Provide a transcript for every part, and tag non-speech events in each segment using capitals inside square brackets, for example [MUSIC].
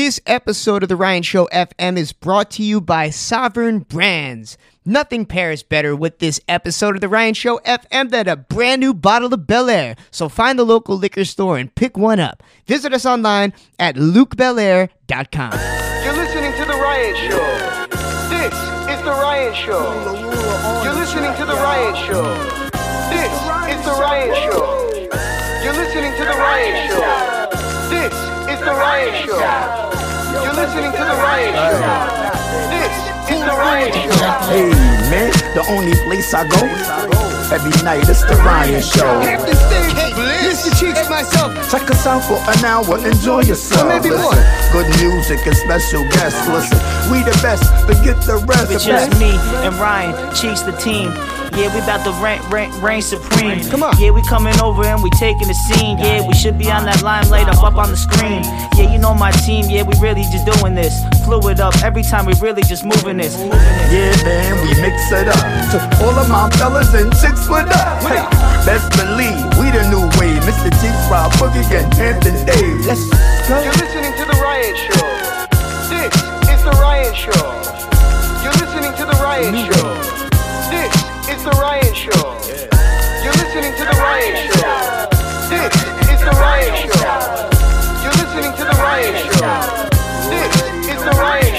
This episode of The Ryan Show FM is brought to you by Sovereign Brands. Nothing pairs better with this episode of The Ryan Show FM than a brand new bottle of Belaire. So find the local liquor store and pick one up. Visit us online at lucbelaire.com. You're listening to The Ryan Show. This is The Ryan Show. You're listening to The Ryan Show. This is The Ryan Show. You're listening to The Ryan Show. This is The Ryan Show. You're listening to The Ryan Show. This is The Ryan Show. Hey man, the only place I go every night is the Ryan Show. Captain Sting, Mr. Cheeks, myself. Check us out for an hour, enjoy yourself. Maybe Listen, more. Good music and special guests. Listen, we the best, forget the rest. It's The just best. me and Ryan, Cheeks the team. Yeah, we about to reign, reign, reign supreme. Come on. Yeah, we coming over and we taking the scene. Yeah, we should be on that limelight up up on the screen. Yeah, you know my team. Yeah, we really just doing this. Fluid up every time we really just moving this. Yeah, man, we mix it up. So all of my fellas and chicks split up. Hey, best believe we the new wave. Mr. G, Rob Boogie, and Anthony Dave. Let's go. You're listening to The Ryan Show. This is The Ryan Show. You're listening to The Ryan Show. The Ryan Show. You're listening to The Ryan Show. This is The Ryan Show. You're listening to The Ryan Show. This is The Ryan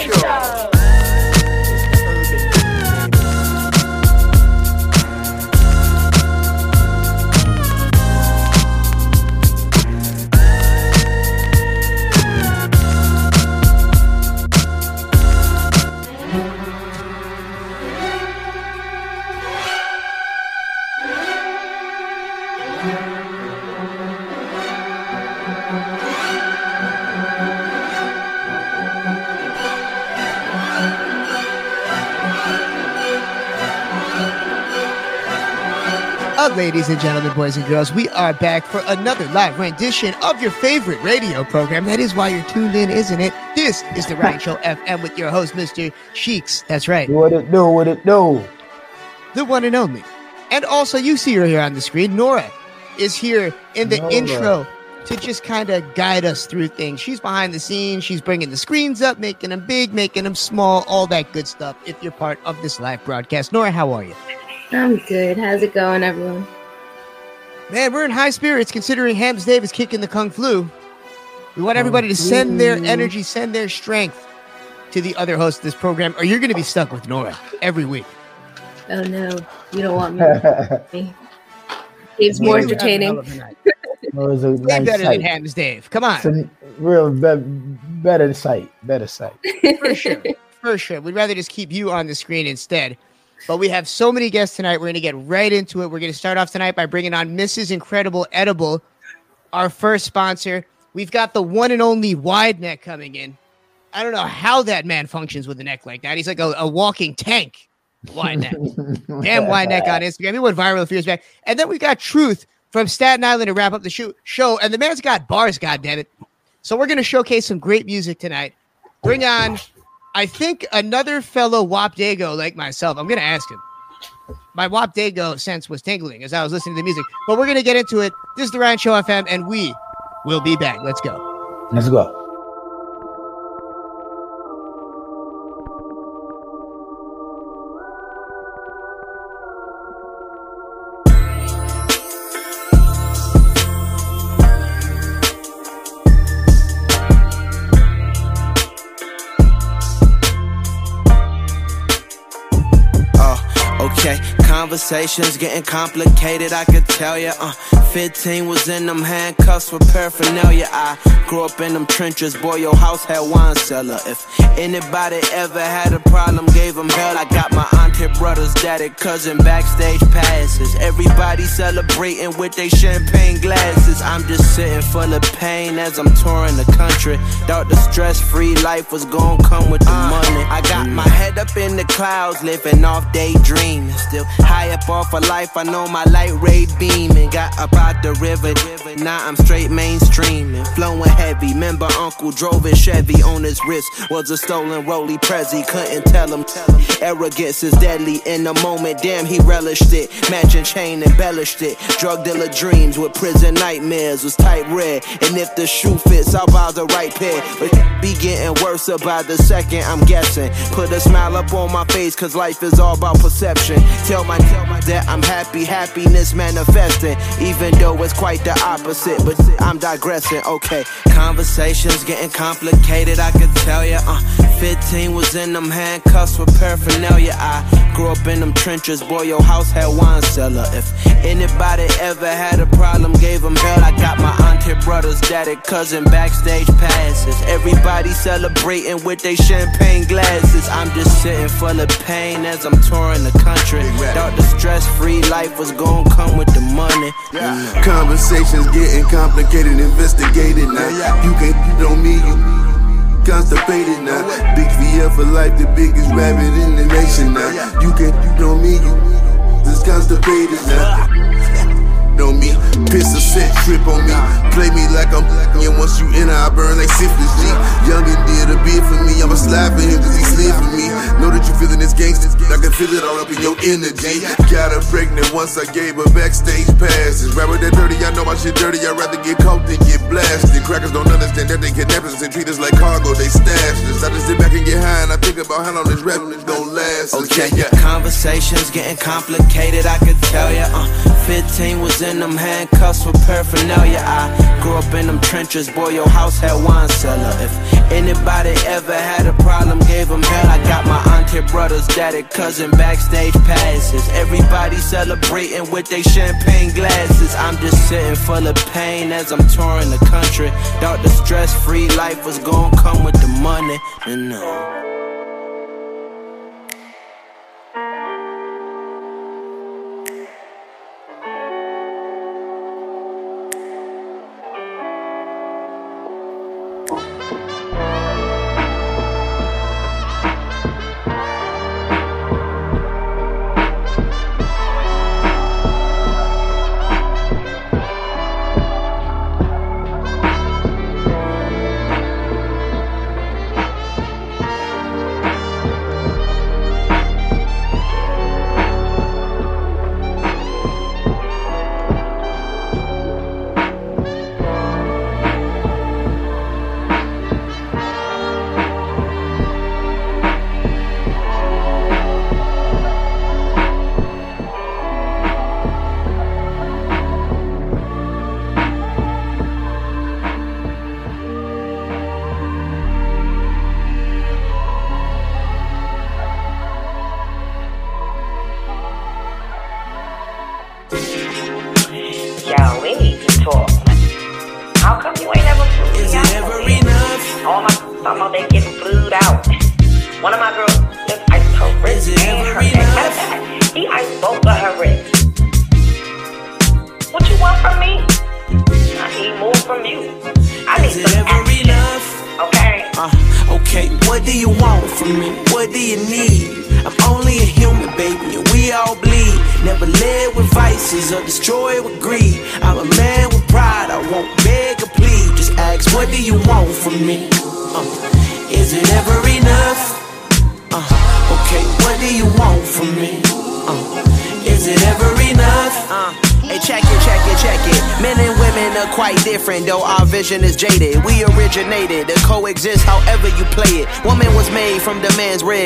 Ladies and gentlemen, boys and girls, we are back for another live rendition of your favorite radio program. That is why you're tuned in, isn't it? This is the Ryan Show [LAUGHS] FM with your host, Mr. Cheeks. That's right. What it do? What it do? the one and only. And also, you see her here on the screen. Nora is here in the Nora. intro to just kind of guide us through things. She's behind the scenes. She's bringing the screens up, making them big, making them small, all that good stuff. If you're part of this live broadcast, Nora, how are you? I'm good. How's it going, everyone? Man, we're in high spirits considering Hams Dave is kicking the Kung Flu. We want everybody to send oh, their energy, send their strength to the other host of this program, or you're going to be stuck with Nora every week. Oh no, you don't want me. [LAUGHS] Dave's more You have a hell entertaining. of a night. [LAUGHS] It was a Way nice better than sight. Hams Dave. Come on. It's a real be- better sight. Better sight. for sure. For sure. We'd rather just keep you on the screen instead. But we have so many guests tonight. We're going to get right into it. We're going to start off tonight by bringing on Mrs. Incredible Edible, our first sponsor. We've got the one and only Wide Neck coming in. I don't know how that man functions with a neck like that. He's like a, a walking tank. Wide Neck. [LAUGHS] Damn Wide Neck on Instagram. He went viral a few years back. And then we got Truth from Staten Island to wrap up the show. show. And the man's got bars, goddammit. So we're going to showcase some great music tonight. Bring on I think another fellow Wap Dago like myself, I'm gonna ask him. My Wap Dago sense was tingling as I was listening to the music, but we're gonna get into it. This is the Ryan Show FM, and we will be back. Let's go. Let's go. Conversations getting complicated, I could tell ya. Uh, 15 was in them handcuffs with paraphernalia. I grew up in them trenches, boy, your house had wine cellar. If anybody ever had a problem, gave them hell. I got my auntie, brothers, daddy, cousin, backstage passes. Everybody celebrating with their champagne glasses. I'm just sitting full of pain as I'm touring the country. Thought the stress free life was gonna come with the money. I got my head up in the clouds, living off daydreaming. Still high up off of life, I know my light ray beaming. Got about out the river. Now I'm straight mainstream and flowing heavy. Remember, Uncle drove his Chevy on his wrist. Was a stolen Rolly Prezi. Couldn't tell him. Arrogance is deadly in the moment. Damn, he relished it. Matching chain embellished it. Drug dealer dreams with prison nightmares was type red. And if the shoe fits, I'll buy the right pair. But be getting worse about the second, I'm guessing. Put a smile up on my face, cause life is all about perception. Tell my that I'm happy, happiness manifesting. Even though it's quite the opposite, but I'm digressing. Okay, conversations getting complicated, I could tell ya. Uh, 15 was in them handcuffs with paraphernalia. I grew up in them trenches, boy, your house had wine cellar. If anybody ever had a problem, gave them hell. I got my auntie, brothers, daddy, cousin, backstage passes. Everybody celebrating with their champagne glasses. I'm just sitting full of pain as I'm touring the country. Stress free life was gonna come with the money. Yeah. Conversations getting complicated, investigated now. You can't you on me, you constipated now. Big VF for life, the biggest rabbit in the nation now. You can't you on me, you just constipated now on me. Piss a set, trip on me. Play me like I'm black, and once you enter, I burn like syphilis G. Youngin did a bit for me, I'ma slide for him cause he slid for me. Know that you feeling this gangsta, I can feel it all up in your energy. Got her pregnant once I gave her backstage passes. Rapper that dirty, I know my shit dirty, I'd rather get caught than get blasted. Crackers don't understand that they kidnap us and treat us like cargo, they stash us. I just sit back and get high and I think about how long this rap is gonna last. Okay, yeah. Conversations getting complicated, I could tell ya. Uh, 15 was in them handcuffs with paraphernalia. I grew up in them trenches, boy, your house had wine cellar. If anybody ever had a problem, gave them hell. I got my auntie, brothers, daddy, cousin, backstage passes. Everybody celebrating with their champagne glasses. I'm just sitting full of pain as I'm touring the country. Thought the stress free life was gonna come with the money. And no.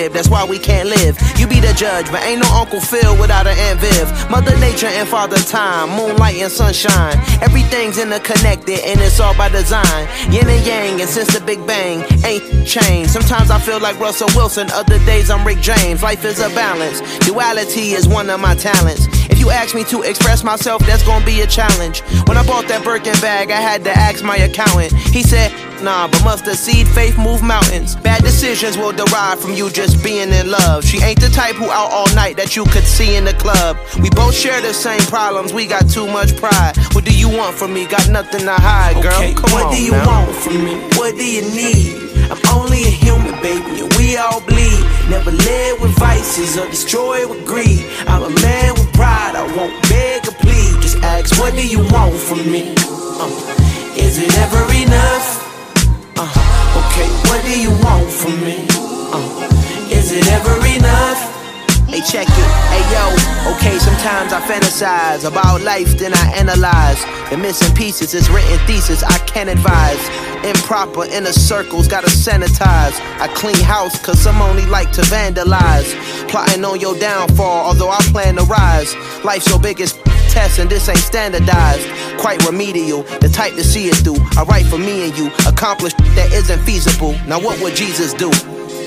Man's rib, that's why we can't live. You be the judge, but ain't no Uncle Phil without an Aunt Viv. Mother Nature and Father Time, moonlight and sunshine. Everything's interconnected and it's all by design. Yin and yang, and since the Big Bang, ain't changed. Sometimes I feel like Russell Wilson, other days I'm Rick James. Life is a balance, duality is one of my talents If you ask me to express myself, that's gonna be a challenge. When I bought that Birkin bag, I had to ask my accountant. He said, Nah, but mustard seed faith move mountains. Bad decisions will derive from you just being in love. She ain't the type who out all night that you could see in the club. We both share the same problems, we got too much pride. What do you want from me? Got nothing to hide, girl. Okay, Come what on, do you now. want from me? What do you need? I'm only a human, baby, and we all bleed. Never live with vices or destroy with greed. I'm a man with pride, I won't beg or plead. Just ask what do you want from me? Uh, is it ever enough? What do you want from me? Uh, is it ever enough? Hey, check it. Hey, yo. Okay, sometimes I fantasize about life, then I analyze. The missing pieces is written thesis, I can't advise. Improper inner circles, gotta sanitize. I clean house, cause some only like to vandalize. Plotting on your downfall, although I plan to rise. Life's your biggest test, and this ain't standardized. Quite remedial, the type to see it through. I write for me and you, accomplish that isn't feasible. Now, what would Jesus do?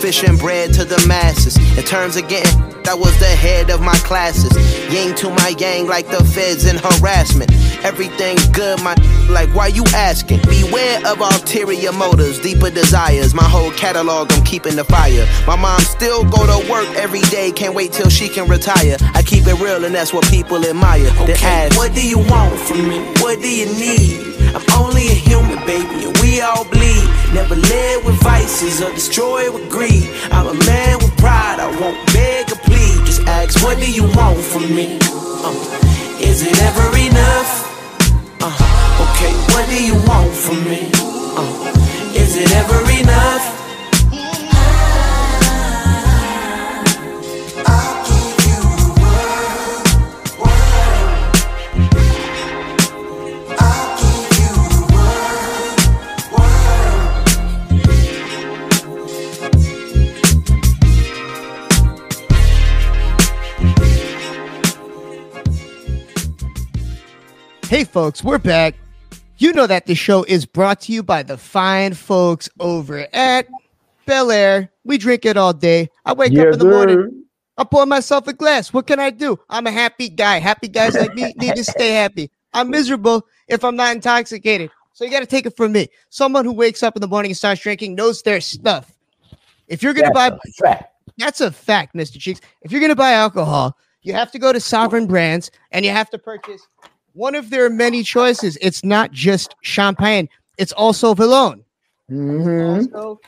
Fish and bread to the masses. In terms of getting, I was the head of my classes. Yang to my yang like the feds in harassment. Everything's good, my [LAUGHS] like why you asking? Beware of ulterior motives, deeper desires. My whole catalog, I'm keeping the fire. My mom still go to work every day, can't wait till she can retire. I keep it real, and that's what people admire. Okay, ask, what do you want from me? What do you need? I'm only a human, baby, and we all bleed. Never led with vices or destroyed with greed. I'm a man with pride, I won't beg or plead. Just ask, what do you want from me? Uh, is it ever enough? Uh, okay, what do you want from me? Uh, is it ever enough? Hey, folks, we're back. You know that the show is brought to you by the fine folks over at Belaire. We drink it all day. I wake Yeah, up in the morning. I pour myself a glass. What can I do? I'm a happy guy. Happy guys like me need to stay happy. I'm miserable if I'm not intoxicated. So you got to take it from me. Someone who wakes up in the morning and starts drinking knows their stuff. If you're going to buy a that's a fact, Mr. Cheeks. If you're going to buy alcohol, you have to go to Sovereign Brands and you have to purchase one of their many choices. It's not just champagne, it's also Villon. Mm-hmm. Also,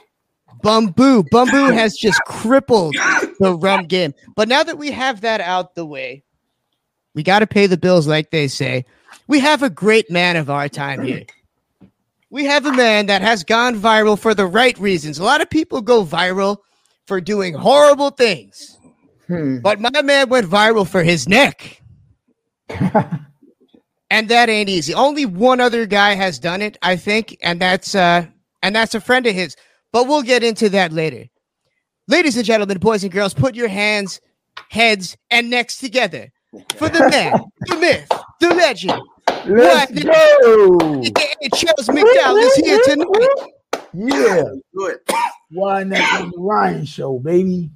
Bumbu. Bumbu [COUGHS] has just crippled the rum game. But now that we have that out the way, we got to pay the bills, like they say. We have a great man of our time here. We have a man that has gone viral for the right reasons. A lot of people go viral for doing horrible things, Hmm. but my man went viral for his neck. [LAUGHS] and that ain't easy. Only one other guy has done it, I think, and that's uh and that's a friend of his. But we'll get into that later. Ladies and gentlemen, boys and girls, put your hands, heads, and necks together for the [LAUGHS] man, the myth, the legend. Let's What? go. AKA Charles McDowell is here tonight. Yeah. Good. Why not on the Ryan show, baby?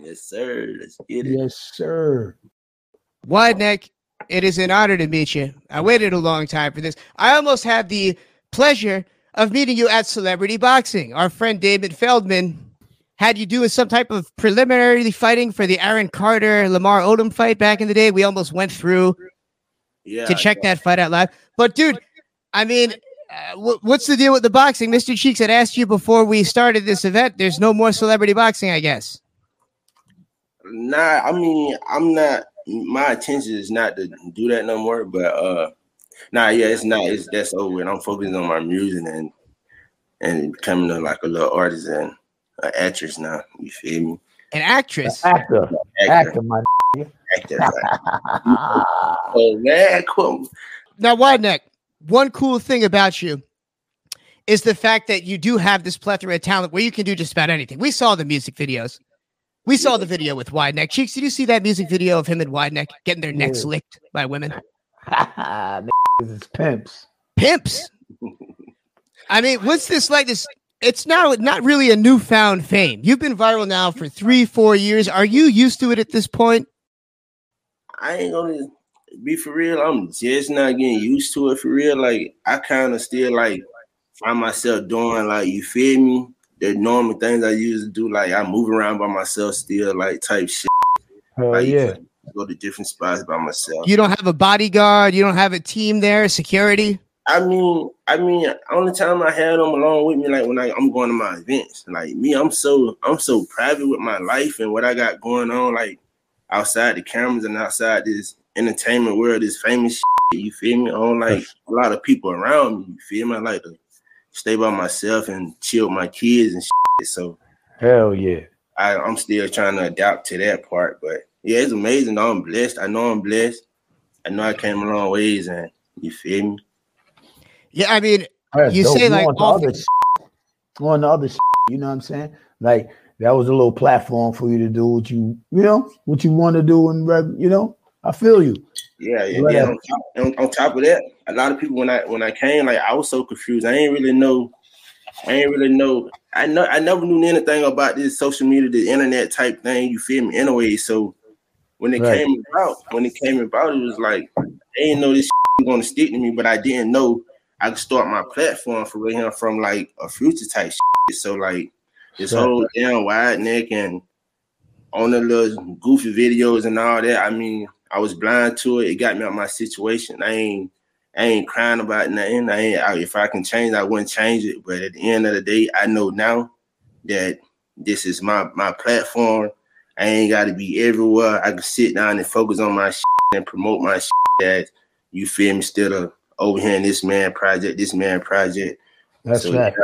Yes, sir. Let's get it. Yes, sir. Wide neck, it is an honor to meet you. I waited a long time for this. I almost had the pleasure of meeting you at Celebrity Boxing. Our friend Damon Feldman had you doing some type of preliminary fighting for the Aaron Carter Lamar Odom fight back in the day. We almost went through Yeah. to check that fight out live. But dude, I mean, uh, wh- what's the deal with the boxing? Mr. Cheeks had asked you before we started this event. There's no more celebrity boxing, I guess. Nah, I mean, I'm not. My intention is not to do that no more. But uh, nah, yeah, it's not. It's that's over. And I'm focusing on my music and and becoming a, like a little artist and an actress now. You feel me? An actress. Actor. Actor, Actor, my actor. like. oh man, cool. Now, Wide Neck, one cool thing about you is the fact that you do have this plethora of talent where you can do just about anything. We saw the music videos. We saw the video with Wide Neck. Cheeks, did you see that music video of him and Wide Neck getting their necks Yeah. licked by women? [LAUGHS] Niggas is pimps. Pimps. I mean, what's this like? This it's not not really a newfound fame. You've been viral now for three, four years. Are you used to it at this point? I ain't gonna be for real. I'm just not getting used to it for real. Like I kind of still like find myself doing like you feel me. The normal things I used to do, like I move around by myself still, like type shit. Hell Like yeah. go to different spots by myself. You don't have a bodyguard. You don't have a team there, security. I mean, I mean, only time I had them along with me, like when I, I'm going to my events. Like me, I'm so I'm so private with my life and what I got going on, like outside the cameras and outside this entertainment world, this famous. Shit. You feel me? I don't like a lot of people around me. You feel me? I like to stay by myself and chill with my kids and shit. So hell yeah. I, I'm still trying to adapt to that part, but yeah, it's amazing. I'm blessed. I know I'm blessed. I know I came a long ways, and you feel me? Yeah, I mean, That's you dope. say like on the other shit, on the other shit, you know what I'm saying? Like that was a little platform for you to do what you, you know, what you want to do, and you know, I feel you. Yeah, yeah. Yeah. on. On, top, on, on top of that, a lot of people when I when I came, like I was so confused. I ain't really know. I ain't really know. I know. I never knew anything about this social media, the internet type thing. You feel me? Anyway, so when it Right. came about, when it came about, it was like I didn't know this was gonna stick to me, but I didn't know I could start my platform for right here from like a future type shit. So like this Right. whole damn wide neck and on the little goofy videos and all that. I mean, I was blind to it. It got me out my situation. I ain't I ain't crying about nothing. I ain't I, if I can change, I wouldn't change it. But at the end of the day, I know now that this is my my platform. I ain't got to be everywhere. I can sit down and focus on my shit and promote my shit. That you feel me? Instead of over here in this man project, this man project. That's So, right.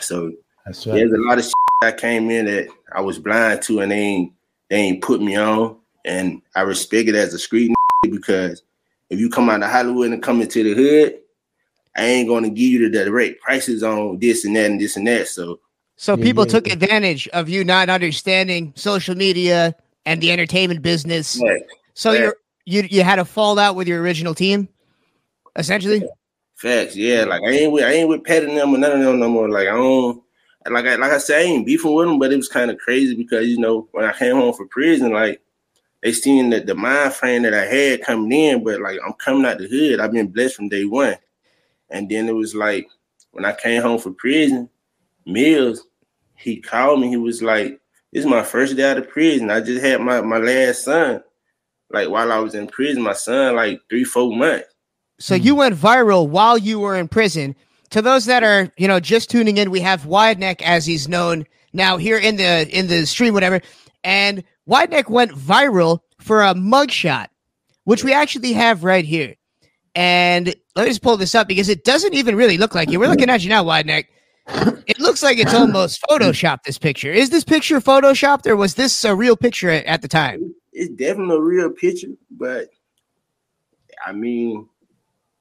So That's right. there's a lot of shit I came in that I was blind to, and they ain't they ain't put me on, and I respect it as a street because if you come out of Hollywood and come into the hood, I ain't gonna give you the direct prices on this and that and this and that. So So people yeah, took advantage of you not understanding social media and the entertainment business. right, So Yeah. you're you you had a fallout with your original team, essentially. facts, yeah. Like I ain't with I ain't with petting them or none of them no more. Like I don't like I like I said, I ain't beefing with them, but it was kind of crazy because you know when I came home from prison, like they seen that the mind frame that I had coming in, but like I'm coming out the hood. I've been blessed from day one. And then it was like when I came home from prison, Mills, he called me. He was like, This is my first day out of prison. I just had my, my last son. Like while I was in prison, my son, like three, four months. So you went viral while you were in prison. To those that are, you know, just tuning in, we have Wide Neck as he's known now here in the in the stream, whatever. And Wide Neck went viral for a mugshot, which we actually have right here. And let me just pull this up because it doesn't even really look like you. We're looking at you now, Wide Neck. It looks like it's almost [CLEARS THROAT] photoshopped. This picture is this picture photoshopped, or was this a real picture at, at the time? It's definitely a real picture, but I mean,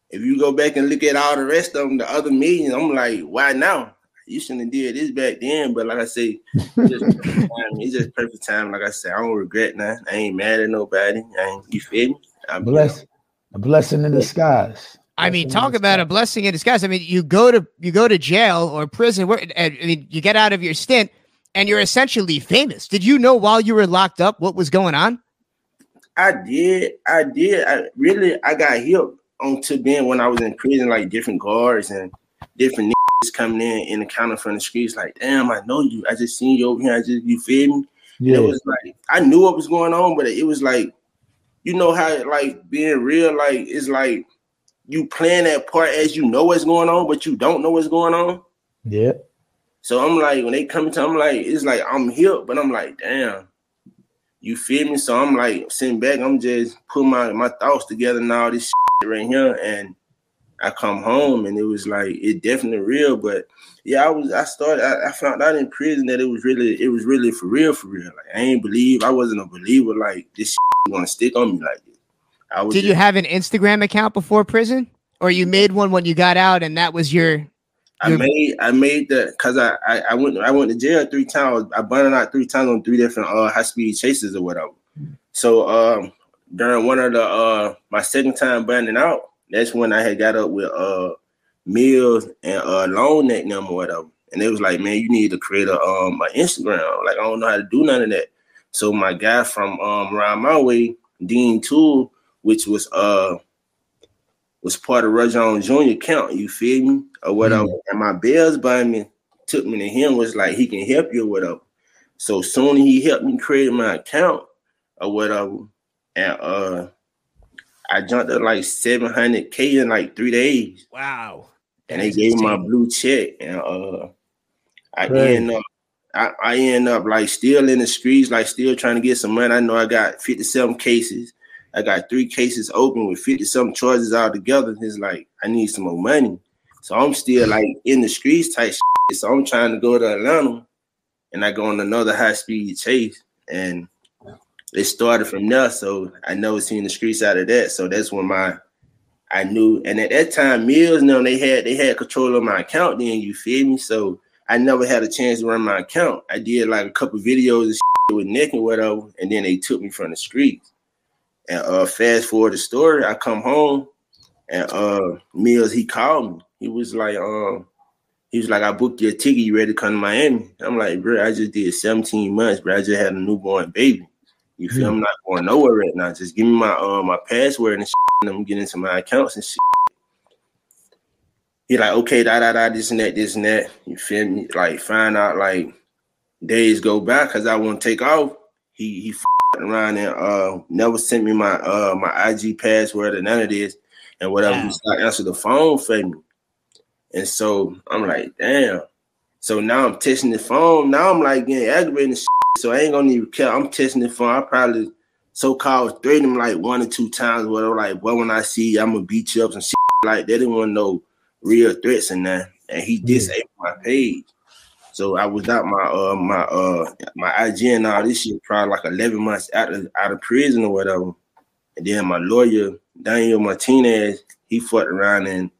if you go back and look at all the rest of them, the other millions, I'm like, why now? You shouldn't have did this back then. But like I say, it's just [LAUGHS] perfect time. It's just perfect time. Like I said, I don't regret nothing. I ain't mad at nobody. I ain't, you feel me? I'm Bless, a blessing in disguise. I mean, talk about a blessing in disguise. I mean, you go to you go to jail or prison, where and, I mean, you get out of your stint, and you're essentially famous. Did you know while you were locked up what was going on? I did. I did. I really I got hip onto being when I was in prison, like different guards and different niggas coming in in the counter from the streets, like, damn, I know you. I just seen you over here. I just you feel me? And Yeah, It was like I knew what was going on, but it was like, you know how like being real, like it's like you playing that part as you know what's going on, but you don't know what's going on. yeah. So I'm like, when they come to, I'm like, it's like I'm here, but I'm like, damn, you feel me? So I'm like sitting back, I'm just putting my my thoughts together and all this shit right here, and I come home and it was like it definitely real. But yeah, I was I started I, I found out in prison that it was really it was really for real for real. Like I ain't believe I wasn't a believer like this shit gonna stick on me like this. I was Did you have an Instagram account before prison, or you made one when you got out, and that was your? I made I made the because I, I I went I went to jail three times. I burned out three times on three different uh high speed chases or whatever. So um during one of the uh my second time burning out, that's when I had got up with uh Mills and uh Long Neck them or whatever. And it was like, man, you need to create a um an Instagram. Like I don't know how to do none of that. So my guy from um around my way, Dean Tool, which was uh was part of Rajon Jr. count, you feel me? Or whatever. And my bells by me took me to him, was like, he can help you or whatever. So soon he helped me create my account or whatever. And uh I jumped up like 700k in like three days. Wow. And they gave me my blue check. And uh I Right. end up I, I end up like still in the streets, like still trying to get some money. I know I got 57 cases. I got three cases open with 50 some charges all together. It's like I need some more money. So I'm still like in the streets type shit. So I'm trying to go to Atlanta and I go on another high speed chase. And it started from there. So I never seen the streets out of that. So that's when my I knew. And at that time, Mills, no, they had they had control of my account. Then you feel me? So I never had a chance to run my account. I did like a couple videos and with Nick and whatever, and then they took me from the streets. And uh, fast forward the story, I come home and uh Mills he called me. He was like, um, he was like, I booked your ticket, you ready to come to Miami? I'm like, bro, I just did 17 months, bro. I just had a newborn baby. You feel? Mm. I'm not going nowhere right now. Just give me my uh my password and shit, and I'm getting into my accounts and shit. He like, okay, da da da, this and that, this and that. You feel me? Like, find out like days go by because I want to take off. He he around and uh never sent me my uh my IG password or none of this and whatever. Wow. He started answer the phone for me. And so I'm like, damn. So now I'm testing the phone. Now I'm like getting aggravated shit, So I ain't gonna even care. I'm testing the phone. I probably so called threatened him like one or two times. Whatever, like, well, when I see you, I'm gonna beat you up and shit. Like they didn't want no real threats in there. And he disabled my page. So I was out my uh my uh my IG and all this shit probably like 11 months out of out of prison or whatever. And then my lawyer, Daniel Martinez, he fucked around and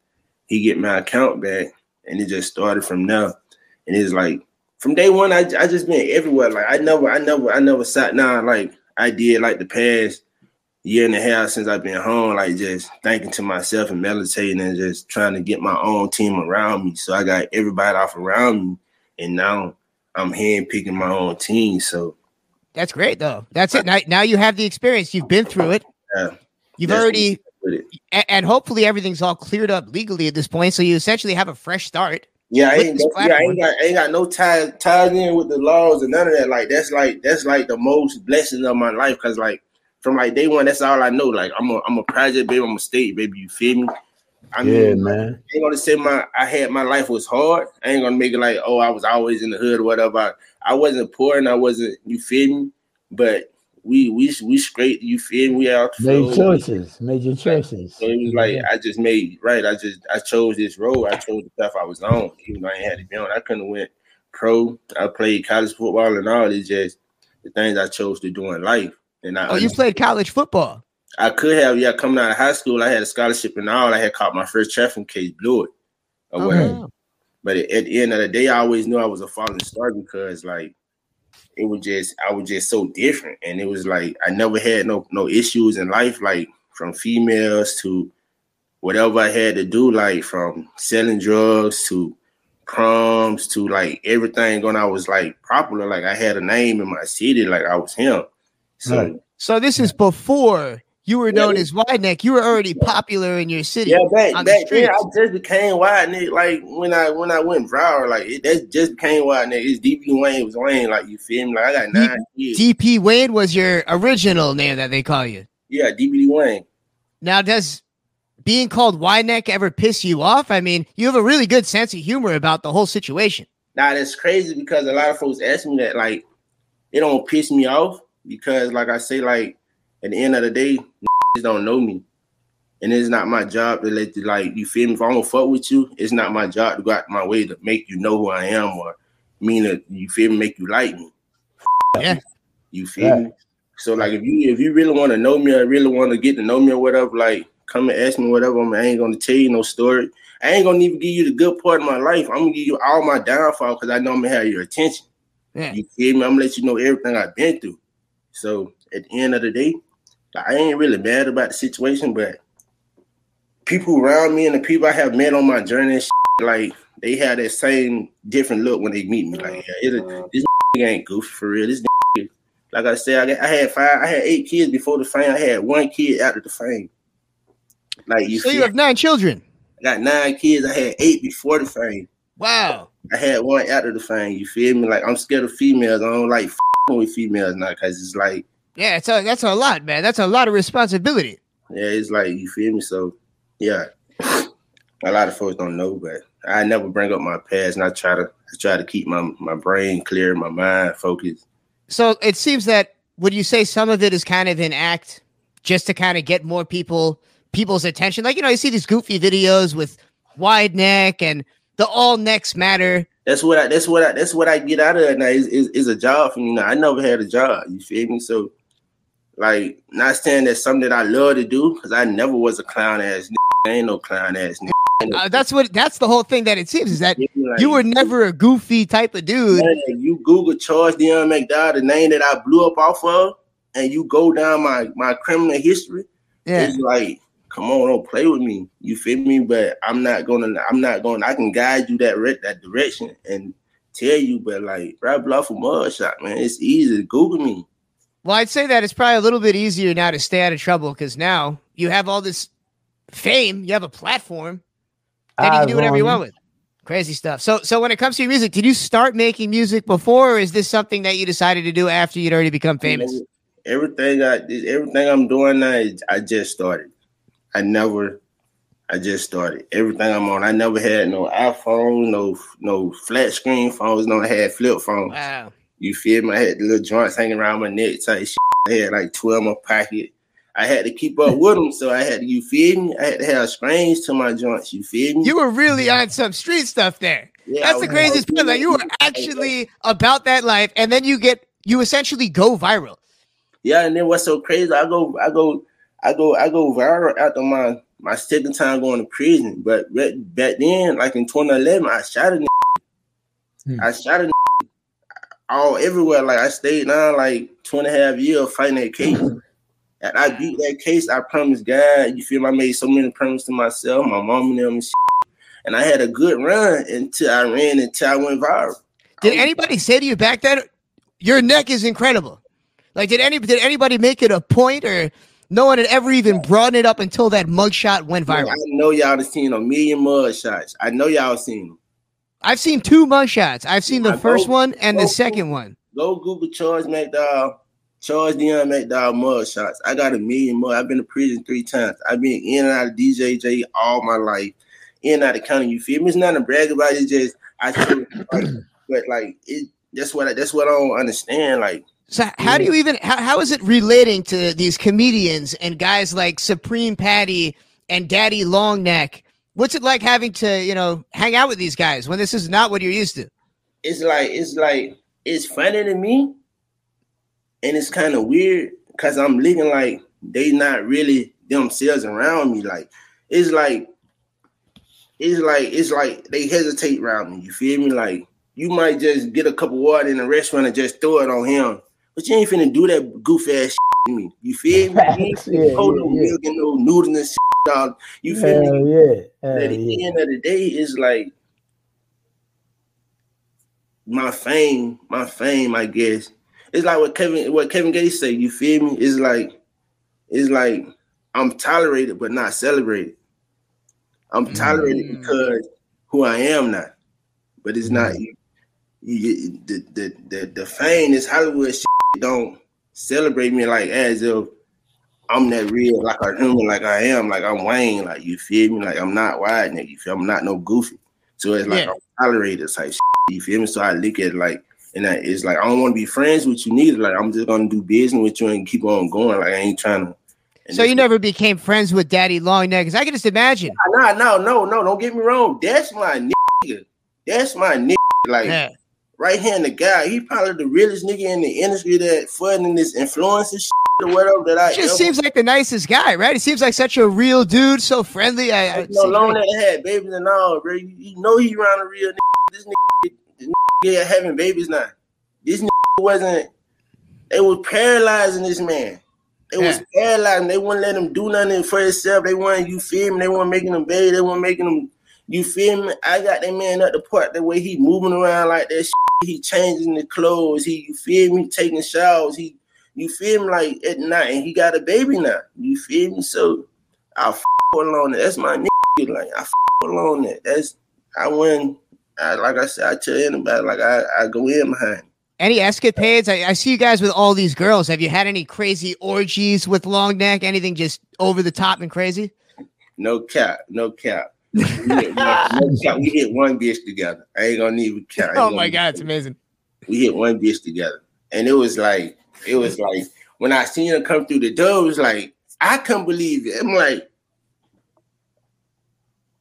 he get my account back. And it just started from there. And it's like from day one, I, I just been everywhere. Like I never, I never, I never sat down like I did like the past year and a half since I've been home, like just thinking to myself and meditating and just trying to get my own team around me. So I got everybody off around me and now I'm hand picking my own team. So that's great, though. That's it. Now, now you have the experience. You've been through it. Yeah, You've already, and hopefully everything's all cleared up legally at this point. So you essentially have a fresh start. Yeah, I ain't, yeah, I ain't got, I ain't got no ties tied in with the laws and none of that. Like that's like that's like the most blessing of my life because like from like day one, that's all I know. Like I'm a I'm a project baby, I'm a state baby. You feel me? I mean, yeah, man. I ain't gonna say my I had my life was hard. I ain't gonna make it like, oh, I was always in the hood or whatever. I wasn't poor and I wasn't, you feel me? But we we we straight, you feel me? We out made choices, made your choices. So it was like yeah. I just made right. I just I chose this road. I chose the path I was on, even though I ain't had to be on. I couldn't have went pro. I played college football and all. It's just the things I chose to do in life. And I oh, you played college football. I could have, yeah, coming out of high school, I had a scholarship and all. I had caught my first trafficking case, blew it or oh, whatever. But at, at the end of the day, I always knew I was a falling star because like it was just I was just so different. And it was like I never had no no issues in life, like from females to whatever I had to do, like from selling drugs to proms to like everything when I was like popular, like I had a name in my city, like I was him. So right. so this is before you were known yeah. as Wide Neck. You were already popular in your city. Yeah, back, back then I just became Wide Neck. Like when I when I went viral, like it, that just became Wide Neck. It's DP Wayne was Wayne. Like you feel me? Like I got nine D-. DP Wayne was your original name that they call you. Yeah, DP Wayne. Now does being called Wide Neck ever piss you off? I mean, you have a really good sense of humor about the whole situation. Nah, that's crazy because a lot of folks ask me that. Like, it don't piss me off because, like I say, like at the end of the day, [LAUGHS] don't know me. And it's not my job to let you like you feel me. If I don't fuck with you, it's not my job to go out my way to make you know who I am or mean that you feel me, make you like me. [LAUGHS] Yeah. You feel yeah. me? So like if you if you really want to know me or really want to get to know me or whatever, like come and ask me whatever. I, ain't gonna tell you no story. I ain't gonna even give you the good part of my life. I'm gonna give you all my downfall because I know I'm gonna have your attention. Yeah. You feel me? I'm gonna let you know everything I've been through. So at the end of the day, I ain't really mad about the situation, but people around me and the people I have met on my journey, shit, like they have that same different look when they meet me. Like, yeah, it, uh-huh. this ain't goofy for real. This like I said, I, got, I had five, I had eight kids before the fame. I had one kid after the fame. Like you, so you have nine children. I got nine kids. I had eight before the fame. Wow. I had one after the fame. You feel me? Like I'm scared of females. I don't like with females now because it's like yeah, it's a, that's a lot, man. That's a lot of responsibility. Yeah, it's like you feel me. So yeah, a lot of folks don't know, but I never bring up my past, and I try to I try to keep my my brain clear, my mind focused. So it seems that would you say some of it is kind of an act just to kind of get more people people's attention? Like you know, you see these goofy videos with wide neck and the all necks matter. That's what I. That's what I. That's what I get out of it now. Is is, is a job for me now. I never had a job. You feel me? So, like, not saying that's something that I love to do because I never was a clown ass. I ain't no clown ass. Uh, that's what. That's the whole thing that it seems is that you were never a goofy type of dude. Man, you Google Charles Dion McDowell, the name that I blew up off of, and you go down my my criminal history. Yeah. It's like, come on, don't play with me. You feel me? But I'm not gonna. I'm not going. I can guide you that re- that direction and tell you. But like, right bluff a mud shot, man. It's easy. Google me. Well, I'd say that it's probably a little bit easier now to stay out of trouble because now you have all this fame, you have a platform, and you can do whatever you want with. Crazy stuff. So, so when it comes to your music, did you start making music before, or is this something that you decided to do after you'd already become famous? Everything I everything I'm doing now, is- I just started. I never, I just started. Everything I'm on, I never had no iPhone, no no flat screen phones, no I had flip phones. Wow. You feel me? I had the little joints hanging around my neck type shit. I had like 12 in my pocket. I had to keep up with them, so I had to, you feel me? I had to have screens to my joints, you feel me? You were really on some street stuff there. Yeah, That's I the craziest part. Like you were actually about that life, and then you get you essentially go viral. Yeah, and then what's so crazy? I go, I go, I go, I go viral after my my second time going to prison. But back, back then, like in 2011, I shot a nigga. Hmm. I shot a nigga all everywhere. Like I stayed down like two and a half years fighting that case. Mm-hmm. and I beat that case. I promised God. You feel me? I made so many promises to myself, my mom and them, and, and I had a good run until I ran until I went viral. Did anybody say to you back then, your neck is incredible? Like, did any did anybody make it a point, or no one had ever even brought it up until that mugshot went viral? I know y'all have seen a million mugshots. I know y'all seen them. I've seen two mugshots. I've seen the I first know- one and the second one. Go Google Charles McDowell, Charles Dion McDowell mud shots. I got a million mud. I've been to prison three times. I've been in and out of DJJ all my life, in and out of county. You feel me? It's not to brag about it. It's just I feel like, [CLEARS THROAT] but like it. That's what I, that's what I don't understand. Like So how do you even how, how is it relating to these comedians and guys like Supreme Patty and Daddy Longneck? What's it like having to, you know, hang out with these guys when this is not what you're used to? it's like it's like it's funny to me, and it's kind of weird because I'm looking like they not really themselves around me. Like it's like it's like it's like they hesitate around me. You feel me? Like you might just get a cup of water in a restaurant and just throw it on him, but you ain't finna do that goof ass shit me. You feel me? You ain't Yeah, hold yeah, no yeah. milk and no noodles and shit, dog. You feel Hell me? yeah. Hell at the yeah. end of the day, it's like my fame, my fame, I guess. It's like what Kevin what Kevin Gates said. you feel me? It's like it's like I'm tolerated but not celebrated. I'm tolerated mm. because who I am now. But it's not mm. you, you, the, the the the fame is Hollywood shit don't celebrate me like as if I'm that real, like a human, like I am, like I'm Wayne, like you feel me, like I'm not wide, nigga. You feel I'm not no goofy. So it's like Yeah. I'm tolerated type shit, you feel me? So I look at it like, and I, it's like I don't want to be friends with you neither. Like I'm just gonna do business with you and keep on going. Like I ain't trying to. So you never became friends with Daddy? Because I can just imagine. Nah, no, no, no. Don't get me wrong. That's my nigga. That's my nigga. Like Yeah. Right hand the guy. He probably the realest nigga in the industry that funding this influencer shit or whatever that I just ever- seems like the nicest guy, right? He seems like such a real dude, so friendly. I, I know, long that had babies and all, bro. You, you know he around a real nigga. This nigga, this nigga yeah, having babies now. This nigga wasn't. They was paralyzing this man. They was paralyzing. They wouldn't let him do nothing for himself. They weren't. You feel me? They weren't making him bathe. They weren't making him. You feel me? I got that man up the part the way he moving around like that. Shit. He changing the clothes. He, you feel me? Taking showers. He, you feel me? Like at night, and he got a baby now. You feel me? So I f- that. That's my nigga. Like I f- along that. That's I win. I, like I said, I tell anybody like I, I go in behind. Any escapades? I, I see you guys with all these girls. Have you had any crazy orgies with long neck? Anything just over the top and crazy? No cap, no cap. We hit, one. [LAUGHS] We hit one bitch together. I ain't gonna even cap. I Oh my god, it's amazing. we hit one bitch together, and it was like it was like when I seen her come through the door, it was like I couldn't believe it. I'm like,